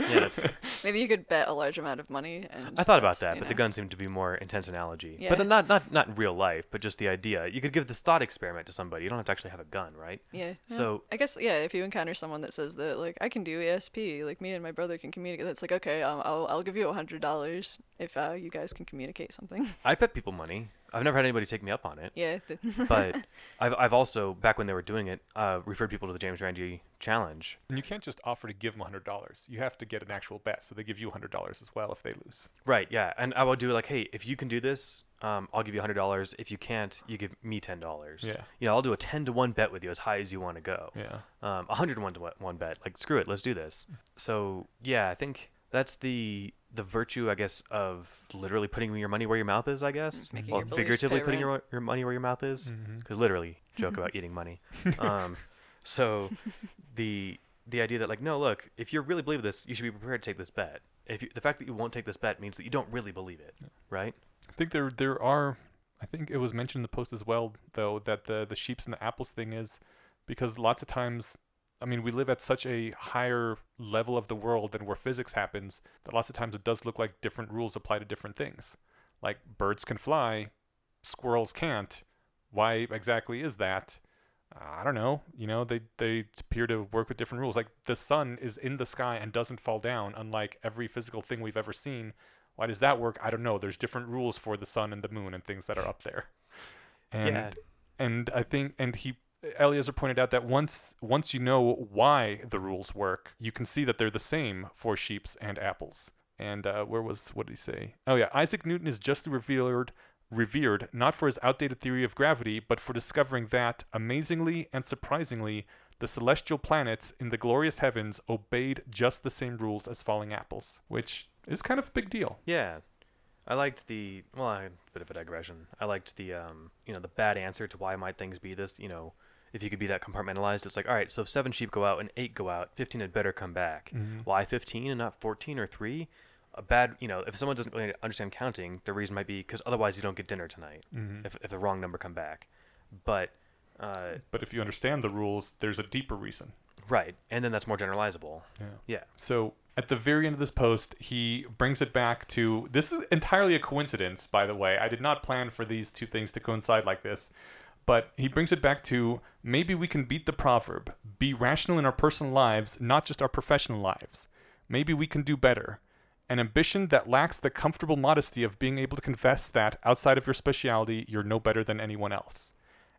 Yeah, that's fair. Maybe you could bet a large amount of money. And I thought about that, you but the gun seemed to be more intense analogy. Yeah. But not not not in real life, but just the idea. You could give this thought experiment to somebody. You don't have to actually have a gun, right? Yeah. yeah. So- I guess yeah, if you encounter someone that says that like I can do ESP, like me and my brother can communicate, that's like okay, um, I'll I'll give you a hundred dollars if uh, you guys can communicate something. I bet people money. I've never had anybody take me up on it. yeah. But I've I've also back when they were doing it, uh, referred people to the James Randi challenge. And you can't just offer to give them $100. You have to get an actual bet, so they give you $100 as well if they lose. Right. Yeah. And I would do like, hey, if you can do this, um, I'll give you hundred dollars. If you can't, you give me ten dollars. Yeah. You know, I'll do a ten to one bet with you as high as you want to go. Yeah. um, a hundred one to one- one bet. Like screw it, let's do this. So yeah, I think that's the the virtue, I guess, of literally putting your money where your mouth is. I guess, Making or your beliefs figuratively pay putting your your money where your mouth is. Because literally, joke about eating money. Um, so the the idea that like no, look, if you really believe this, you should be prepared to take this bet. If you, the fact that you won't take this bet means that you don't really believe it, right? I think there there are. I think it was mentioned in the post as well, though, that the the sheeps and the apples thing is because lots of times, I mean, we live at such a higher level of the world than where physics happens that lots of times it does look like different rules apply to different things. Like birds can fly, squirrels can't. Why exactly is that? I don't know. You know, they they appear to work with different rules. Like the sun is in the sky and doesn't fall down, unlike every physical thing we've ever seen. Why does that work? I don't know. There's different rules for the sun and the moon and things that are up there. And yeah. and I think and he Eliezer pointed out that once once you know why the rules work, you can see that they're the same for sheeps and apples. And uh, where was what did he say? Oh yeah, Isaac Newton is justly revered revered not for his outdated theory of gravity, but for discovering that amazingly and surprisingly the celestial planets in the glorious heavens obeyed just the same rules as falling apples, which is kind of a big deal. Yeah. I liked the well, a bit of a digression. I liked the um, you know, the bad answer to why might things be this, you know, if you could be that compartmentalized, it's like, all right, so if seven sheep go out and eight go out, fifteen had better come back. Mhm. Why fifteen and not fourteen or three? A bad, you know, if someone doesn't really understand counting, the reason might be because otherwise you don't get dinner tonight Mhm. if if the wrong number come back. But uh, But if you understand the rules, there's a deeper reason. right, and then that's more generalizable. Yeah. Yeah. So at the very end of this post, he brings it back to this is entirely a coincidence, by the way. I did not plan for these two things to coincide like this. But he brings it back to maybe we can beat the proverb be rational in our personal lives, not just our professional lives. Maybe we can do better. An ambition that lacks the comfortable modesty of being able to confess that outside of your specialty, you're no better than anyone else.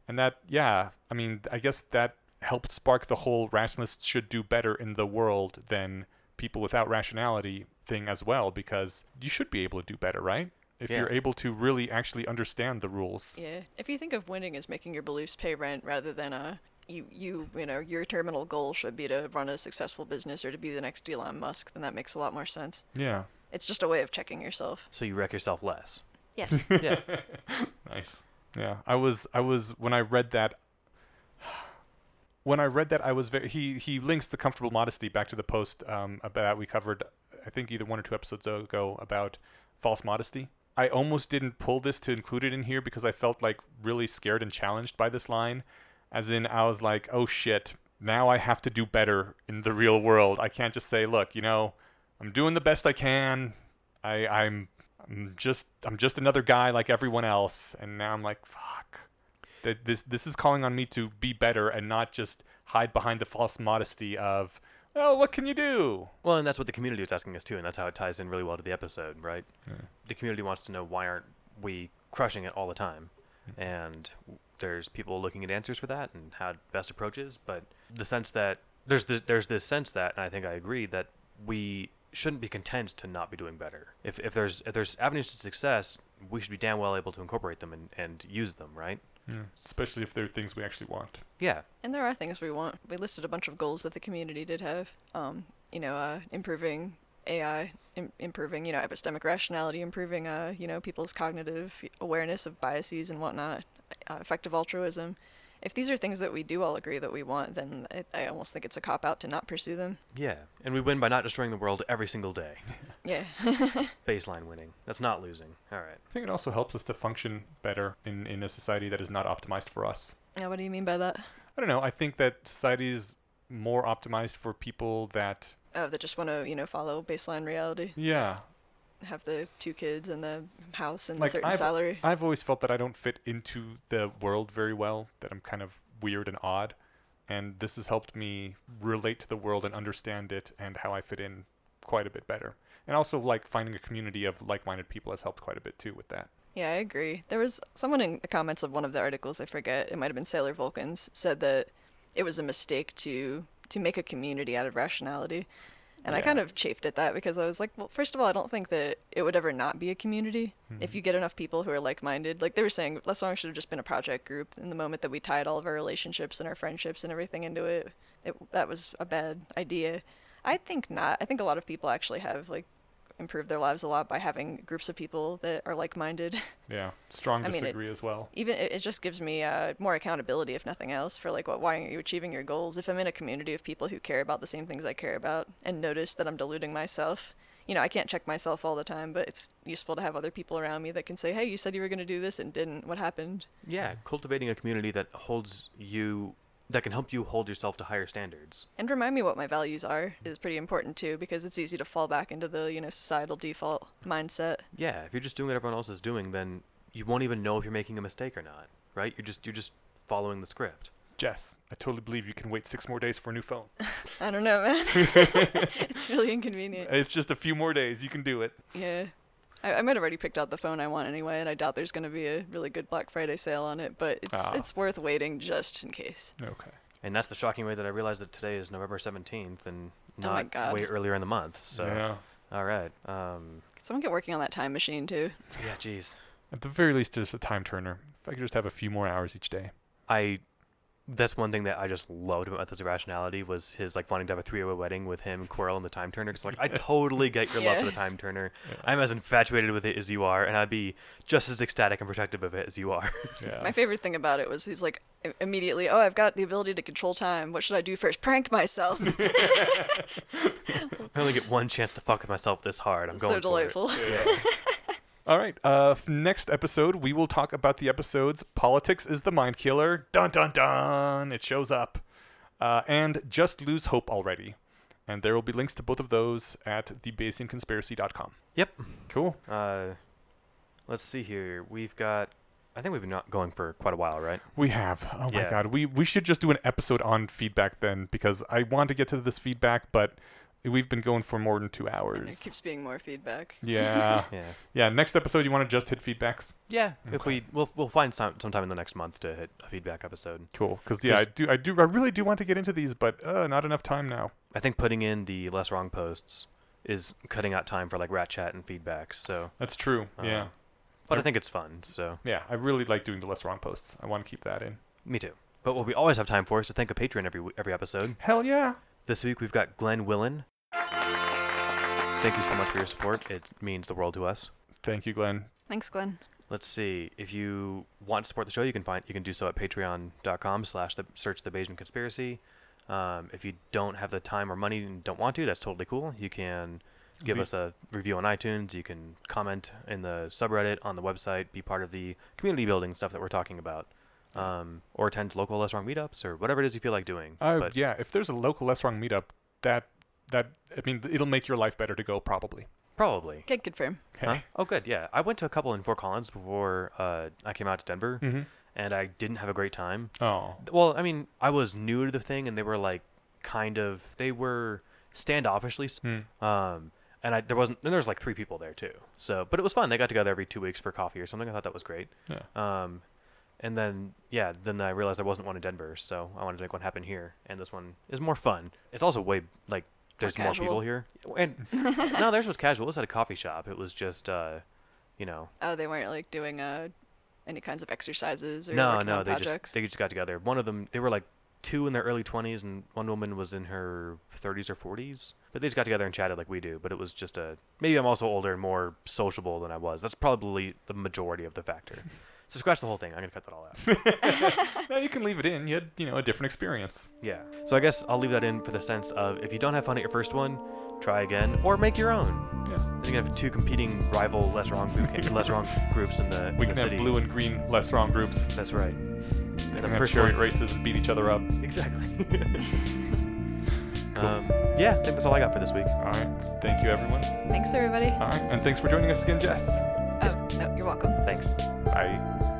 And that, yeah, I mean, I guess that helped spark the whole rationalists should do better in the world than people without rationality thing as well, because you should be able to do better, right? If Yeah. you're able to really actually understand the rules. Yeah. If you think of winning as making your beliefs pay rent rather than uh you you you know your terminal goal should be to run a successful business or to be the next Elon Musk, then that makes a lot more sense. Yeah. It's just a way of checking yourself. So you wreck yourself less. Yes. Yeah. Nice. Yeah, I was I was when I read that when I read that I was very he he links the comfortable modesty back to the post um about we covered I think either one or two episodes ago about false modesty. I almost didn't pull this to include it in here because I felt like really scared and challenged by this line as in I was like, "Oh shit, now I have to do better in the real world. I can't just say, look, you know, I'm doing the best I can. I I'm I'm just I'm just another guy like everyone else, and now I'm like, fuck. This this is calling on me to be better and not just hide behind the false modesty of, well, what can you do? Well, and that's what the community is asking us too, and that's how it ties in really well to the episode, right? The community wants to know why aren't we crushing it all the time, hmm. and there's people looking at answers for that and how best approaches. But the sense that there's this, there's this sense that, and I think I agree that we shouldn't be content to not be doing better. If if there's if there's avenues to success, we should be damn well able to incorporate them and, and use them, right? Yeah. Especially if they're things we actually want. Yeah. And there are things we want. We listed a bunch of goals that the community did have. Um, you know, uh, improving AI, Im- improving, you know, epistemic rationality, improving, uh, you know, people's cognitive awareness of biases and whatnot, uh, effective altruism. If these are things that we do all agree that we want, then I, I almost think it's a cop out to not pursue them. Yeah. And we win by not destroying the world every single day. Yeah. Baseline winning. That's not losing. All right. I think it also helps us to function better in, in a society that is not optimized for us. Yeah, what do you mean by that? I don't know. I think that society is more optimized for people that, Oh, that just want to, you know, follow baseline reality, yeah, have the two kids and the house and Like, a certain I've- salary. I've always felt that I don't fit into the world very well, that I'm kind of weird and odd. And this has helped me relate to the world and understand it and how I fit in quite a bit better. And also, like, finding a community of like minded people has helped quite a bit too with that. Yeah, I agree. There was someone in the comments of one of the articles, I forget, it might have been Sailor Vulcan's, said that it was a mistake to to make a community out of rationality. And I kind of chafed at that because I was like, well, first of all, I don't think that it would ever not be a community if Mhm. you get enough people who are like-minded. Like they were saying, Less Wrong should have just been a project group. In the moment that we tied all of our relationships and our friendships and everything into it, it that was a bad idea. I think not. I think a lot of people actually have like improved their lives a lot by having groups of people that are like-minded. Yeah, strong I mean, it- as well. even it, it just gives me uh, more accountability if nothing else for like what why aren't you achieving your goals if i'm in a community of people who care about the same things i care about and notice that i'm deluding myself you know i can't check myself all the time but it's useful to have other people around me that can say hey you said you were going to do this and didn't what happened Yeah, cultivating a community that holds you, that can help you hold yourself to higher standards. and remind me what my values are is pretty important too because it's easy to fall back into the you know societal default mindset Yeah, if you're just doing what everyone else is doing, then you won't even know if you're making a mistake or not, right? You're just you're just following the script. Jess, I totally believe you can wait six more days for a new phone. i don't know man it's really inconvenient It's just a few more days. You can do it. yeah I, I might have already picked out the phone I want anyway, and I doubt there's going to be a really good Black Friday sale on it, but it's Ah. it's worth waiting just in case. Okay. And that's the shocking way that I realized that today is November 17th and Oh my not God. way earlier in the month. So, yeah. all right. Um, Could someone get working on that time machine too? yeah, geez. At the very least, just a time turner. If I could just have a few more hours each day. I that's one thing that I just loved about this irrationality was his like wanting to have a three-way wedding with him, Quirrell, and the time turner. Because like I totally get your love for the time turner. Yeah. I'm as infatuated with it as you are, and I'd be just as ecstatic and protective of it as you are. Yeah. My favorite thing about it was he's like immediately, oh, I've got the ability to control time. What should I do first? Prank myself. I only get one chance to fuck with myself this hard. I'm going so for it. delightful. All right. Uh, next episode, we will talk about the episodes "Politics is the Mind Killer." Dun dun dun! It shows up, uh, and "Just Lose Hope Already," and there will be links to both of those at thebayesianconspiracy.com. Yep. Cool. Uh, let's see here. We've got. I think we've been not going for quite a while, right? We have. Oh my god. We we should just do an episode on feedback then, because I want to get to this feedback, but we've been going for more than two and there keeps being more feedback. Yeah. Yeah. yeah. Next episode, you want to just hit feedbacks? Yeah. If we we'll we'll find some sometime in the next month to hit a feedback episode. Cool. Because yeah, I do. I do. I really do want to get into these, but uh, not enough time now. I think putting in the less wrong posts is cutting out time for like rat chat and feedbacks. So, That's true. uh, yeah. but I Yep. think it's fun. So Yeah, I really like doing the less wrong posts. I want to keep that in. me too. But what we always have time for is to thank a patron every every episode. Hell yeah. This week we've got Glenn Willen. Thank you so much for your support. It means the world to us. Thank you, Glenn. Thanks, Glenn. Let's see. If you want to support the show, you can find you can do so at patreon.com slash the search the Bayesian conspiracy. Um, if you don't have the time or money and don't want to, that's totally cool. You can give The- us a review on iTunes. You can comment in the subreddit on the website, be part of the community building stuff that we're talking about, um, or attend local less wrong meetups or whatever it is you feel like doing. Uh, but yeah, if there's a local less wrong meetup, that that I mean, it'll make your life better to go. Probably. probably. Can confirm. Okay. Huh? Oh, good. Yeah, I went to a couple in Fort Collins before uh, I came out to Denver, Mm-hmm. and I didn't have a great time. Oh. Well, I mean, I was new to the thing, and they were like, kind of, they were standoffishly, s- Hmm. um, and I there wasn't, and there was like three people there too. So, but it was fun. They got together every two weeks for coffee or something. I thought that was great. Yeah. Um, and then yeah, then I realized there wasn't one in Denver, so I wanted to make one happen here, and this one is more fun. It's also way like there's more people here, and no, theirs was casual. It was at a coffee shop. It was just, uh, you know, Oh, they weren't like doing uh any kinds of exercises or no, no, they projects. just they just got together. One of them, they were like two in their early twenties, and one woman was in her thirties or forties. But they just got together and chatted like we do. But it was just a maybe I'm also older and more sociable than I was. That's probably the majority of the factor. so scratch the whole thing. I'm gonna cut that all out. no, you can leave it in. You had, you know, a different experience. yeah. So I guess I'll leave that in for the sense of if you don't have fun at your first one, try again or make your own. Yeah. Then you can have two competing rival less wrong boot camp, less wrong groups in the, We in can the have city. blue and green less wrong groups. That's right. And the first chariot races and beat each other up. Exactly. um, yeah, I think that's all I got for this week. All right. Thank you, everyone. Thanks, everybody. All right. And thanks for joining us again, Jess. Oh, no, you're welcome. Thanks. I